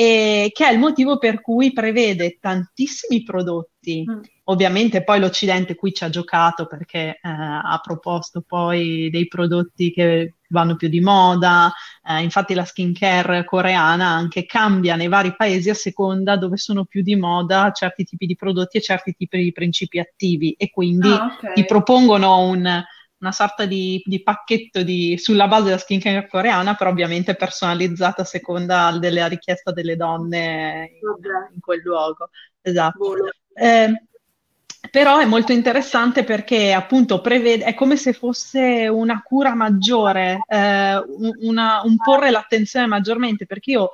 Speaker 4: E che è il motivo per cui prevede tantissimi prodotti. Mm. Ovviamente poi l'Occidente qui ci ha giocato perché ha proposto poi dei prodotti che vanno più di moda, eh, infatti la skincare coreana anche cambia nei vari paesi a seconda dove sono più di moda certi tipi di prodotti e certi tipi di principi attivi e quindi ah, okay. ti propongono un, una sorta di, di pacchetto di, sulla base della skincare coreana, però ovviamente personalizzata a seconda della richiesta delle donne in, in quel luogo. Esatto. Eh, però è molto interessante perché appunto prevede, è come se fosse una cura maggiore, eh, una, un porre l'attenzione maggiormente, perché io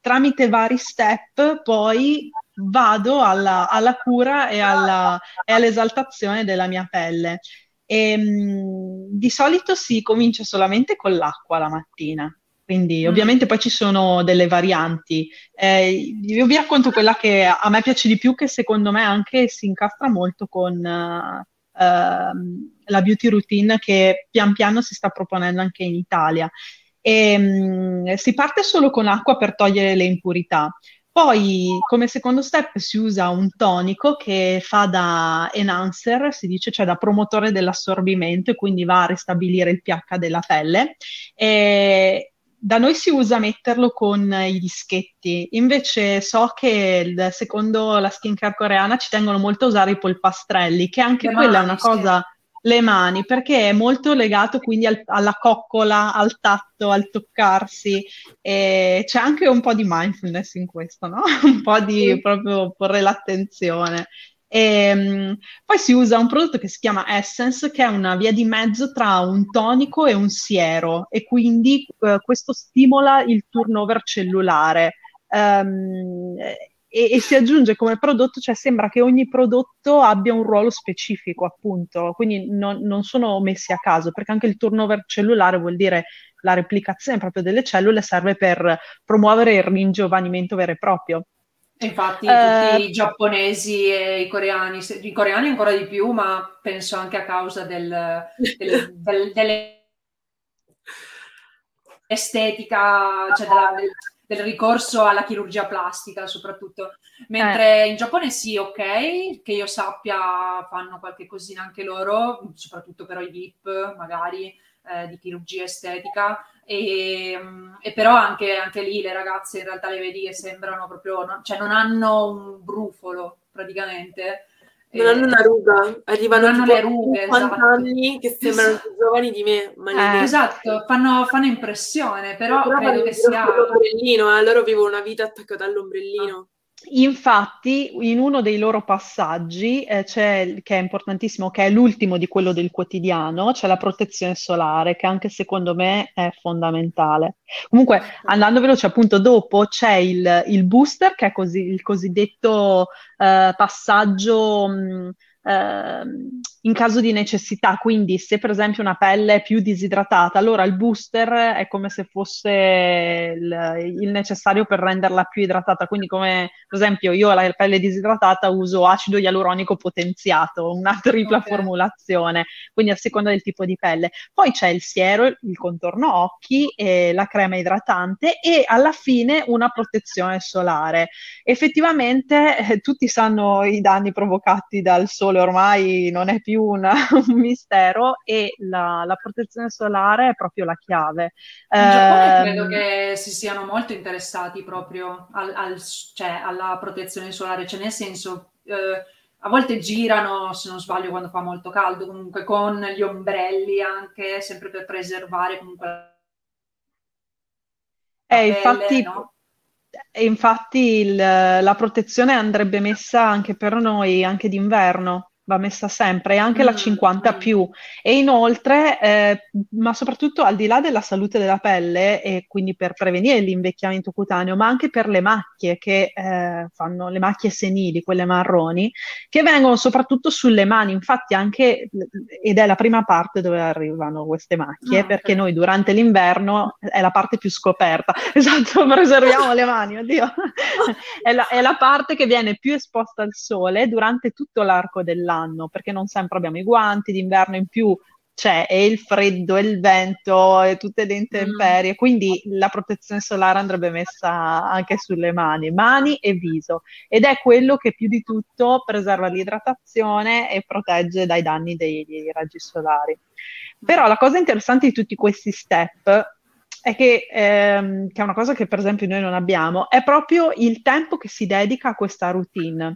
Speaker 4: tramite vari step poi vado alla, alla cura e, alla, e, all'esaltazione della mia pelle. E, ehm, di solito si comincia solamente con l'acqua la mattina. Quindi mm. ovviamente poi ci sono delle varianti. Eh, io vi racconto quella che a me piace di più, che secondo me anche si incastra molto con uh, la beauty routine che pian piano si sta proponendo anche in Italia. E, um, si parte solo con acqua per togliere le impurità. Poi, come secondo step, si usa un tonico che fa da enhancer, si dice, cioè da promotore dell'assorbimento e quindi va a ristabilire il pH della pelle. E, da noi si usa metterlo con i dischetti, invece so che il, secondo la skincare coreana ci tengono molto a usare i polpastrelli, che anche le quella è una cosa. Le mani, perché è molto legato quindi al, alla coccola, al tatto, al toccarsi, e c'è anche un po' di mindfulness in questo, no? un po' di sì. proprio porre l'attenzione. E, um, poi si usa un prodotto che si chiama Essence, che è una via di mezzo tra un tonico e un siero, e quindi uh, questo stimola il turnover cellulare. Um, e, e, si aggiunge come prodotto, cioè sembra che ogni prodotto abbia un ruolo specifico, appunto, quindi non, non sono messi a caso, perché anche il turnover cellulare vuol dire la replicazione proprio delle cellule serve per promuovere il ringiovanimento vero e proprio.
Speaker 3: Infatti eh, tutti i giapponesi e i coreani, i coreani ancora di più, ma penso anche a causa del, del, del, dell'estetica, cioè della, del, ricorso alla chirurgia plastica soprattutto. Mentre eh. in Giappone sì, ok, che io sappia fanno qualche cosina anche loro, soprattutto però i VIP magari eh, di chirurgia estetica, e, mm, e, però anche, anche, lì le ragazze in realtà le vedi che sembrano proprio, no, cioè non hanno un brufolo praticamente.
Speaker 5: Non hanno una ruga, arrivano
Speaker 3: non hanno le rughe,
Speaker 5: 50 esatto. anni che sembrano esatto. più giovani di me.
Speaker 3: Eh, esatto, fanno, fanno, impressione, però, però credo che sia...
Speaker 5: L'ombrellino, eh, loro vivono una vita attaccata all'ombrellino.
Speaker 4: Infatti, in uno dei loro passaggi, eh, c'è, che è importantissimo, che è l'ultimo di quello del quotidiano, c'è la protezione solare, che anche secondo me è fondamentale. Comunque, andando veloce, appunto, dopo c'è il, il booster, che è così, il cosiddetto eh, passaggio mh, in caso di necessità. Quindi, se per esempio una pelle è più disidratata, allora il booster è come se fosse il, il necessario per renderla più idratata. Quindi, come per esempio, io ho la pelle disidratata uso acido ialuronico potenziato, una tripla okay. formulazione, quindi a seconda del tipo di pelle. Poi c'è il siero, il contorno occhi, e la crema idratante e alla fine una protezione solare. Effettivamente, eh, tutti sanno i danni provocati dal sole sole ormai non è più una, un mistero e la, la, protezione solare è proprio la chiave.
Speaker 3: In Giappone eh, credo che si siano molto interessati proprio al, al, cioè, alla protezione solare, cioè nel senso... Eh, a volte girano, se non sbaglio, quando fa molto caldo, comunque con gli ombrelli anche, sempre per preservare comunque
Speaker 4: eh, pelle, infatti, no? Infatti il, la protezione andrebbe messa anche per noi, anche d'inverno, va messa sempre, e anche mm, la 50 mm. più. E inoltre, eh, ma soprattutto al di là della salute della pelle, e quindi per prevenire l'invecchiamento cutaneo, ma anche per le macchie che eh, fanno le macchie senili, quelle marroni, che vengono soprattutto sulle mani. Infatti, anche, ed è la prima parte dove arrivano queste macchie, ah, perché noi durante l'inverno è la parte più scoperta. Esatto, preserviamo le mani, oddio. è, la, è la parte che viene più esposta al sole durante tutto l'arco dell'anno anno, perché non sempre abbiamo i guanti, d'inverno in più c'è e il freddo e il vento e tutte le intemperie, mm. quindi la protezione solare andrebbe messa anche sulle mani, mani e viso ed è quello che più di tutto preserva l'idratazione e protegge dai danni dei, dei raggi solari. Però la cosa interessante di tutti questi step è che, ehm, che è una cosa che per esempio noi non abbiamo, è proprio il tempo che si dedica a questa routine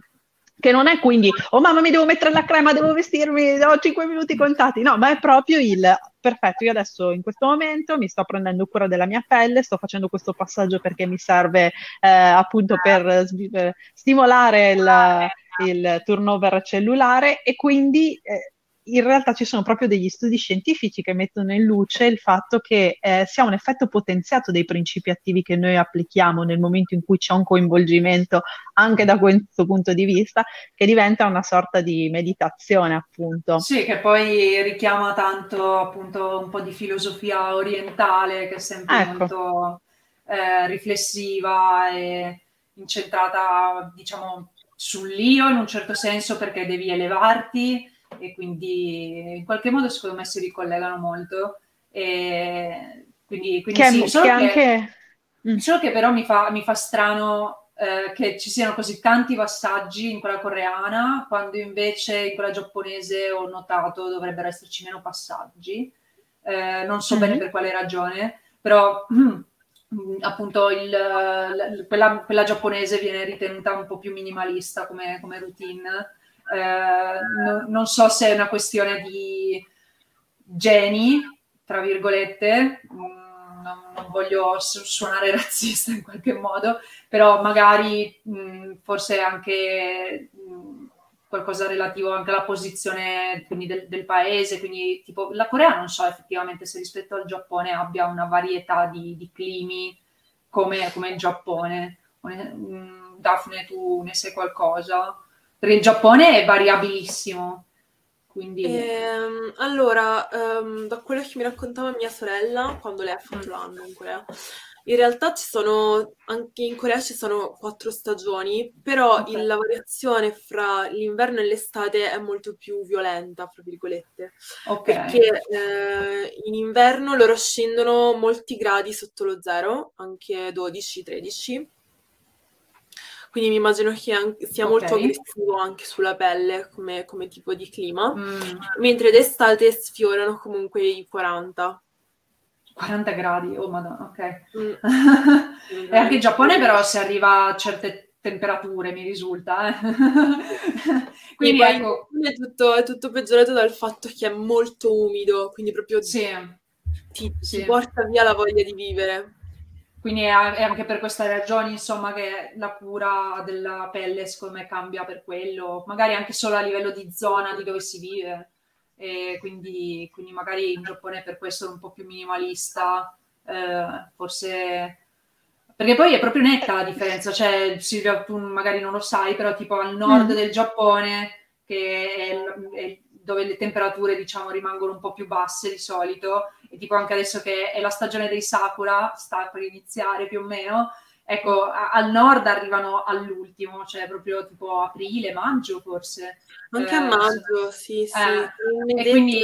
Speaker 4: che non è quindi, oh mamma mi devo mettere la crema, devo vestirmi, ho 5 minuti contati, no, ma è proprio il, perfetto, io adesso in questo momento mi sto prendendo cura della mia pelle, sto facendo questo passaggio perché mi serve eh, appunto per eh, stimolare il, il, turnover cellulare e quindi eh, in realtà ci sono proprio degli studi scientifici che mettono in luce il fatto che eh, sia un effetto potenziato dei principi attivi che noi applichiamo nel momento in cui c'è un coinvolgimento anche da questo punto di vista, che diventa una sorta di meditazione, appunto.
Speaker 3: Sì, che poi richiama tanto appunto un po' di filosofia orientale, che è sempre ecco. molto eh, riflessiva e incentrata, diciamo, sull'io in un certo senso perché devi elevarti e quindi in qualche modo secondo me si ricollegano molto. E quindi, quindi che, sì, solo che, anche... Mm. solo che però mi fa, mi fa strano eh, che ci siano così tanti passaggi in quella coreana, quando invece in quella giapponese ho notato dovrebbero esserci meno passaggi. Eh, non so mm-hmm. bene per quale ragione, però mm, appunto il, la, quella, quella, giapponese viene ritenuta un po' più minimalista come, come routine eh, no, non so se è una questione di geni, tra virgolette, mm, non, non, voglio suonare razzista in qualche modo, però magari mh, mm, forse anche mh, mm, qualcosa relativo anche alla posizione del, del, paese, quindi tipo la Corea non so effettivamente se rispetto al Giappone abbia una varietà di, di climi come, come, il Giappone. Daphne, tu ne sai qualcosa? Perché il Giappone è variabilissimo. Quindi...
Speaker 5: Ehm, allora, um, da quello che mi raccontava mia sorella quando lei ha fatto mm. l'anno in Corea, in realtà ci sono, anche in Corea ci sono quattro stagioni, però okay. il, la variazione fra l'inverno e l'estate è molto più violenta, fra virgolette. Okay. Perché eh, in inverno loro scendono molti gradi sotto lo zero, anche 12-13 quindi mi immagino che anche, sia okay. molto aggressivo anche sulla pelle come, come tipo di clima, mm. mentre d'estate sfiorano comunque i 40.
Speaker 3: 40 gradi, oh madonna, ok. Mm. e anche in Giappone però si arriva a certe temperature, mi risulta. Eh.
Speaker 5: quindi ecco... è, tutto, è tutto peggiorato dal fatto che è molto umido, quindi proprio
Speaker 3: sì.
Speaker 5: ti, sì. ti porta via la voglia di vivere.
Speaker 3: Quindi è, anche per queste ragioni, insomma, che la cura della pelle, secondo me, cambia per quello, magari anche solo a livello di zona di dove si vive. E quindi, quindi magari in Giappone per questo è un po' più minimalista, eh, forse... Perché poi è proprio netta la differenza, cioè Silvia, tu magari non lo sai, però tipo al nord mm. del Giappone, che è, è dove le temperature diciamo rimangono un po' più basse di solito e tipo anche adesso che è la stagione dei sakura sta per iniziare più o meno ecco a- al nord arrivano all'ultimo cioè proprio tipo aprile maggio forse.
Speaker 5: Anche eh, a maggio sì sì.
Speaker 3: Eh, e quindi,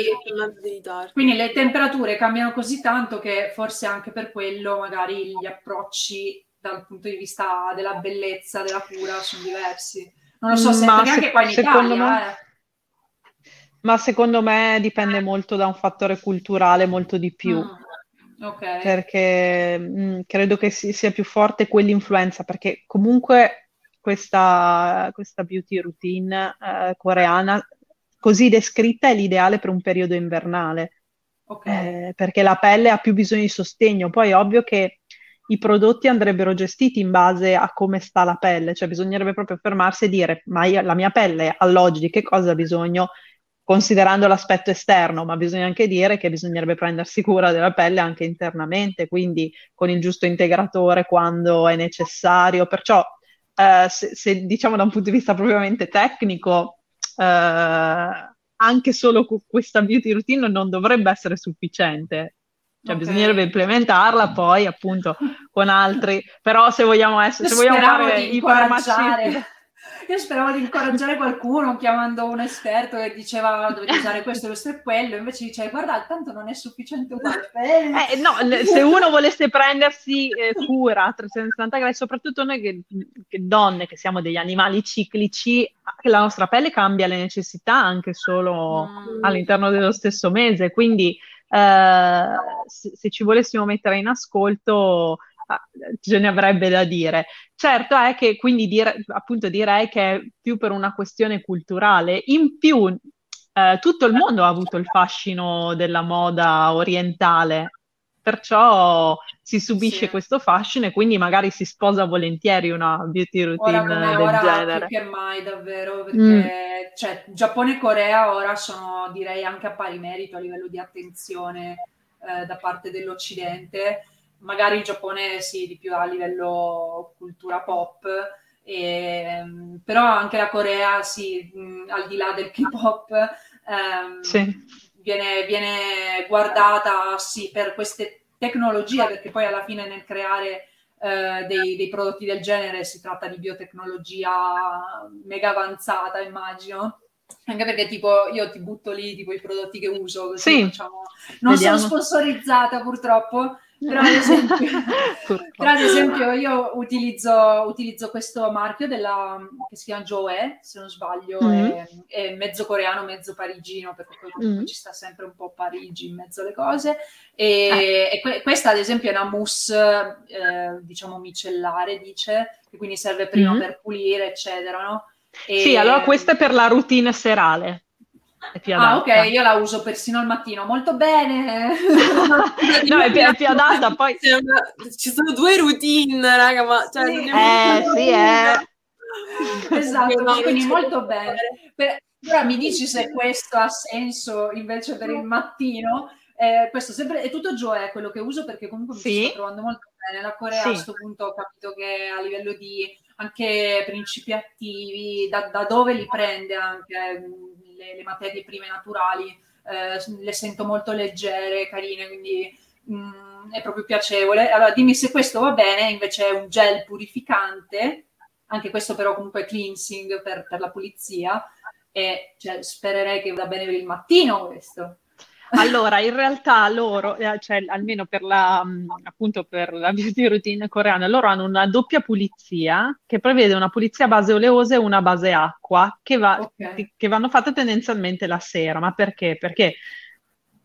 Speaker 3: quindi le temperature cambiano così tanto che forse anche per quello magari gli approcci dal punto di vista della bellezza della cura sono diversi. Non lo so se
Speaker 4: perché
Speaker 3: se, anche qua in Italia
Speaker 4: me... eh, ma secondo me dipende molto da un fattore culturale molto di più.
Speaker 3: Mm, okay.
Speaker 4: Perché mh, mm, credo che si, sia più forte quell'influenza, perché comunque questa, questa beauty routine eh, coreana così descritta è l'ideale per un periodo invernale.
Speaker 3: Okay.
Speaker 4: Eh, perché la pelle ha più bisogno di sostegno. Poi è ovvio che i prodotti andrebbero gestiti in base a come sta la pelle, cioè bisognerebbe proprio fermarsi e dire, ma io, la mia pelle all'oggi di che cosa ha bisogno? Considerando l'aspetto esterno, ma bisogna anche dire che bisognerebbe prendersi cura della pelle anche internamente, quindi con il giusto integratore quando è necessario. Perciò, eh, se, se, diciamo da un punto di vista propriamente tecnico, eh, anche solo questa beauty routine non dovrebbe essere sufficiente. Cioè, okay. bisognerebbe implementarla poi appunto con altri, però se vogliamo essere, se vogliamo fare i farmacisti
Speaker 3: io speravo di incoraggiare qualcuno chiamando un esperto che diceva dovete usare questo, questo e quello, invece dice guarda, tanto non è sufficiente uguale.
Speaker 4: Eh, no, se uno volesse prendersi eh, cura a 360 gradi, soprattutto noi che, che, donne, che siamo degli animali ciclici, la nostra pelle cambia le necessità anche solo mm. all'interno dello stesso mese, quindi eh, se, se ci volessimo mettere in ascolto Ah, ce ne avrebbe da dire. Certo è che quindi dire, appunto direi che è più per una questione culturale. In più, eh, tutto il mondo ha avuto il fascino della moda orientale, perciò si subisce sì. questo fascino e quindi magari si sposa volentieri una beauty routine ora del
Speaker 3: ora
Speaker 4: genere.
Speaker 3: Più che mai, davvero, perché mm. cioè, Giappone e Corea ora sono direi anche a pari merito a livello di attenzione eh, da parte dell'Occidente magari il Giappone sì, di più a livello cultura pop, e, però anche la Corea sì, al di là del K-pop ehm,
Speaker 4: sì.
Speaker 3: viene, viene, guardata sì, per queste tecnologie, perché poi alla fine nel creare eh, dei, dei, prodotti del genere si tratta di biotecnologia mega avanzata, immagino. Anche perché tipo io ti butto lì tipo i prodotti che uso, così
Speaker 4: sì.
Speaker 3: diciamo, non Vediamo. sono sponsorizzata purtroppo, però ad esempio, però ad esempio io utilizzo, utilizzo, questo marchio della, che si chiama Joe, se non sbaglio, mm-hmm. è, è, mezzo coreano, mezzo parigino, perché mm-hmm. ci sta sempre un po' Parigi in mezzo alle cose. E, eh. e que- questa ad esempio è una mousse, eh, diciamo micellare, dice, che quindi serve prima mm-hmm. per pulire, eccetera, no?
Speaker 4: E... Sì, allora questa è per la routine serale.
Speaker 3: È più adatta. Ah, ok, io la uso persino al mattino, molto bene.
Speaker 4: no, è più, è più, adatta, poi...
Speaker 5: Ci sono due routine, raga, ma... Cioè,
Speaker 4: sì. Eh, sì, è...
Speaker 3: Esatto, no, quindi molto bene. Per... Ora mi dici se questo ha senso invece per il mattino. Eh, questo sempre, è tutto Joe quello che uso perché comunque mi sì. sto trovando molto bene. La Corea sì. a questo punto ho capito che a livello di anche principi attivi, da, da dove li prende anche le, le materie prime naturali, eh, le sento molto leggere, carine, quindi mh, mm, è proprio piacevole. Allora dimmi se questo va bene, invece è un gel purificante, anche questo però comunque cleansing per, per la pulizia, e cioè, spererei che vada bene per il mattino questo.
Speaker 4: Allora, in realtà loro, eh, cioè almeno per la, mm, appunto per la beauty routine coreana, loro hanno una doppia pulizia che prevede una pulizia a base oleosa e una base acqua che, va, okay. che vanno fatte tendenzialmente la sera. Ma perché? Perché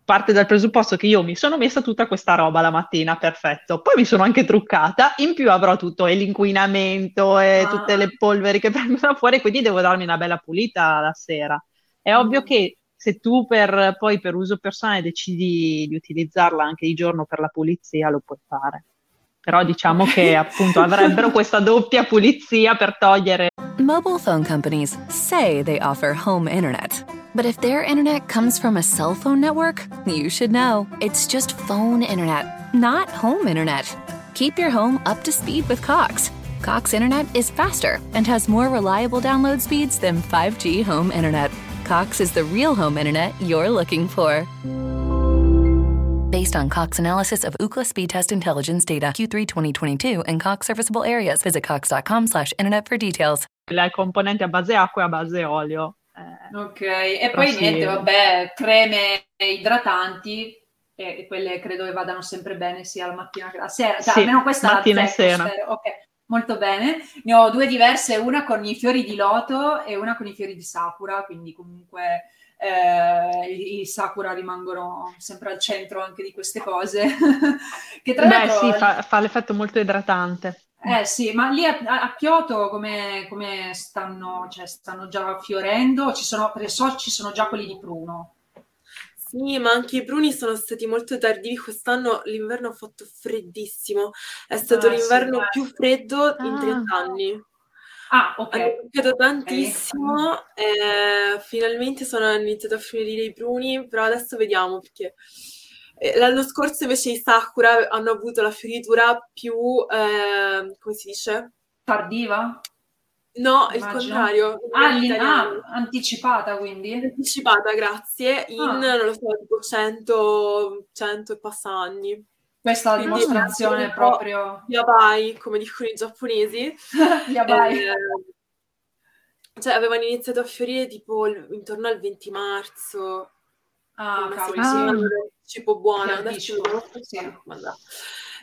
Speaker 4: parte dal presupposto che io mi sono messa tutta questa roba la mattina, perfetto. Poi mi sono anche truccata, in più avrò tutto e l'inquinamento e ah. tutte le polveri che prendono fuori, quindi devo darmi una bella pulita la sera. È mm. ovvio che se tu per, poi per uso personale decidi di utilizzarla anche di giorno per la pulizia, lo puoi fare. però diciamo che appunto avrebbero questa doppia pulizia per togliere.
Speaker 7: Mobile phone companies say they offer home internet. But if their internet comes from a cell phone network, you should know. It's just phone internet, not home internet. Keep your home up to speed with Cox. Cox internet is faster and has more reliable download speeds than 5G home internet. Cox is the real home internet you're looking for. Based on Cox analysis of Ookla speed test intelligence data Q3 2022 and Cox serviceable areas, visit cox.com/internet for details.
Speaker 4: La componente a base acqua e a base olio.
Speaker 3: Eh, ok, e poi sì. niente, vabbè, creme idratanti e quelle credo che vadano sempre bene sia la mattina che la sera. Cioè,
Speaker 4: sì,
Speaker 3: almeno questa
Speaker 4: mattina e sera.
Speaker 3: Ok, molto bene. Ne ho due diverse, una con i fiori di loto e una con i fiori di sakura, quindi comunque eh, i, sakura rimangono sempre al centro anche di queste cose.
Speaker 4: che tra Beh, sì, fa, fa l'effetto molto idratante.
Speaker 3: Eh sì, ma lì a, a Kyoto come, come, stanno, cioè, stanno già fiorendo? Ci sono, perché so ci sono già quelli di pruno.
Speaker 5: Sì, ma anche i pruni sono stati molto tardivi. Quest'anno l'inverno ha fatto freddissimo. È stato ah, l'inverno sì, più freddo in 30 anni.
Speaker 3: Ah, ok.
Speaker 5: Hanno picchiato tantissimo. Okay. Eh, finalmente sono iniziato a fiorire i pruni, però adesso vediamo perché eh, l'anno scorso invece i Sakura hanno avuto la fioritura più, eh, come si dice?
Speaker 3: Tardiva?
Speaker 5: No, Immagino. il contrario.
Speaker 3: Ah, in, ah, anticipata quindi?
Speaker 5: Anticipata, grazie, in, ah. non lo so, tipo 100, 100 e passa anni.
Speaker 3: Questa quindi dimostrazione proprio...
Speaker 5: Yabai, come dicono i giapponesi.
Speaker 3: yabai.
Speaker 5: Eh, cioè, avevano iniziato a fiorire tipo intorno al 20 marzo.
Speaker 3: Ah, cavolo, sì
Speaker 5: cibo buono.
Speaker 3: Adesso sì.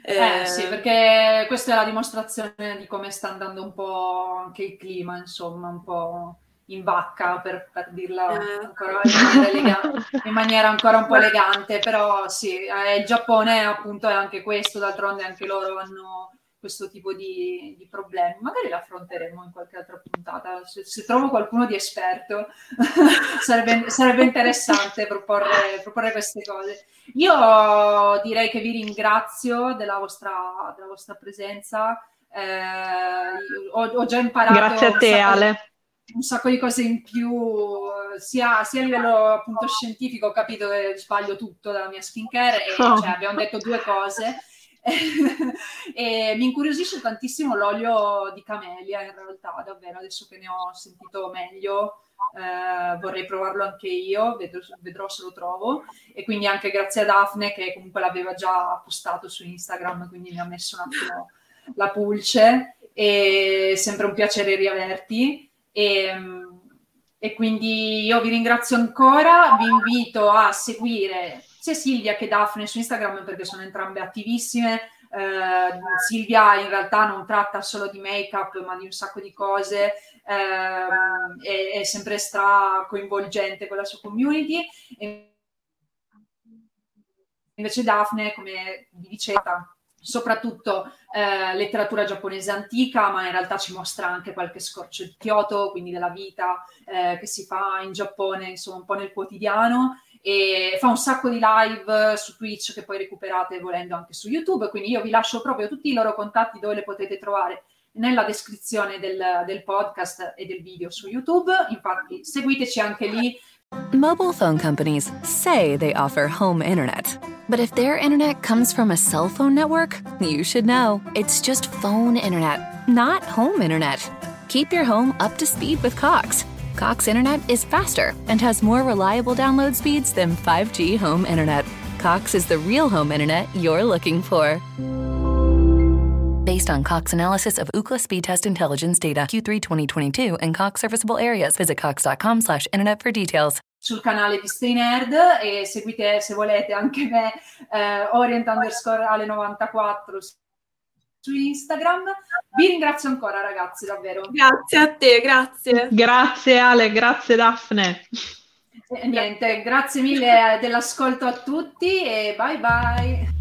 Speaker 3: Eh, eh, sì, perché questa è la dimostrazione di come sta andando un po' anche il clima, insomma, un po' in vacca per, per dirla eh. ancora in maniera, elegante, in maniera, ancora un po' elegante, però sì, eh, il Giappone appunto è anche questo, d'altronde anche loro hanno questo tipo di, di, problemi. Magari l'affronteremo in qualche altra puntata. Se, se trovo qualcuno di esperto, sarebbe, sarebbe, interessante proporre, proporre, queste cose. Io direi che vi ringrazio della vostra, della vostra presenza. Eh, ho, ho, già imparato.
Speaker 4: Grazie a te, Ale.
Speaker 3: Un sacco di cose in più, sia, sia, a livello appunto scientifico, ho capito che sbaglio tutto dalla mia skincare e oh. cioè, abbiamo detto due cose e mi incuriosisce tantissimo l'olio di camelia in realtà, davvero, adesso che ne ho sentito meglio. Eh, vorrei provarlo anche io, vedrò, vedrò, se lo trovo. E quindi anche grazie a Daphne che comunque l'aveva già postato su Instagram, quindi mi ha messo un attimo la pulce. E sempre un piacere riaverti. E, e quindi io vi ringrazio ancora, vi invito a seguire sia Silvia che Daphne su Instagram perché sono entrambe attivissime. Eh, Silvia in realtà non tratta solo di make-up ma di un sacco di cose, eh, è, è, sempre stra coinvolgente con la sua community. E invece Daphne, come vi diceva, soprattutto eh, letteratura giapponese antica, ma in realtà ci mostra anche qualche scorcio di Kyoto, quindi della vita eh, che si fa in Giappone, insomma, un po' nel quotidiano e fa un sacco di live su Twitch che poi recuperate volendo anche su YouTube, quindi io vi lascio proprio tutti i loro contatti dove le potete trovare nella descrizione del, del podcast e del video su YouTube, infatti seguiteci anche lì.
Speaker 7: Mobile phone companies say they offer home internet. But if their internet comes from a cell phone network, you should know. It's just phone internet, not home internet. Keep your home up to speed with Cox. Cox Internet is faster and has more reliable download speeds than 5G home internet. Cox is the real home internet you're looking for. Based on Cox analysis of Ookla speed test intelligence data Q3 2022 and Cox serviceable areas, visit cox.com/internet for details.
Speaker 3: Sul canale di Stay Nerd e seguite se volete anche me eh, Orient underscore Ale 94 su Instagram. Vi ringrazio ancora ragazzi, davvero.
Speaker 5: Grazie a te, grazie.
Speaker 4: Grazie Ale, grazie Daphne.
Speaker 3: E niente, grazie mille dell'ascolto a tutti e bye bye.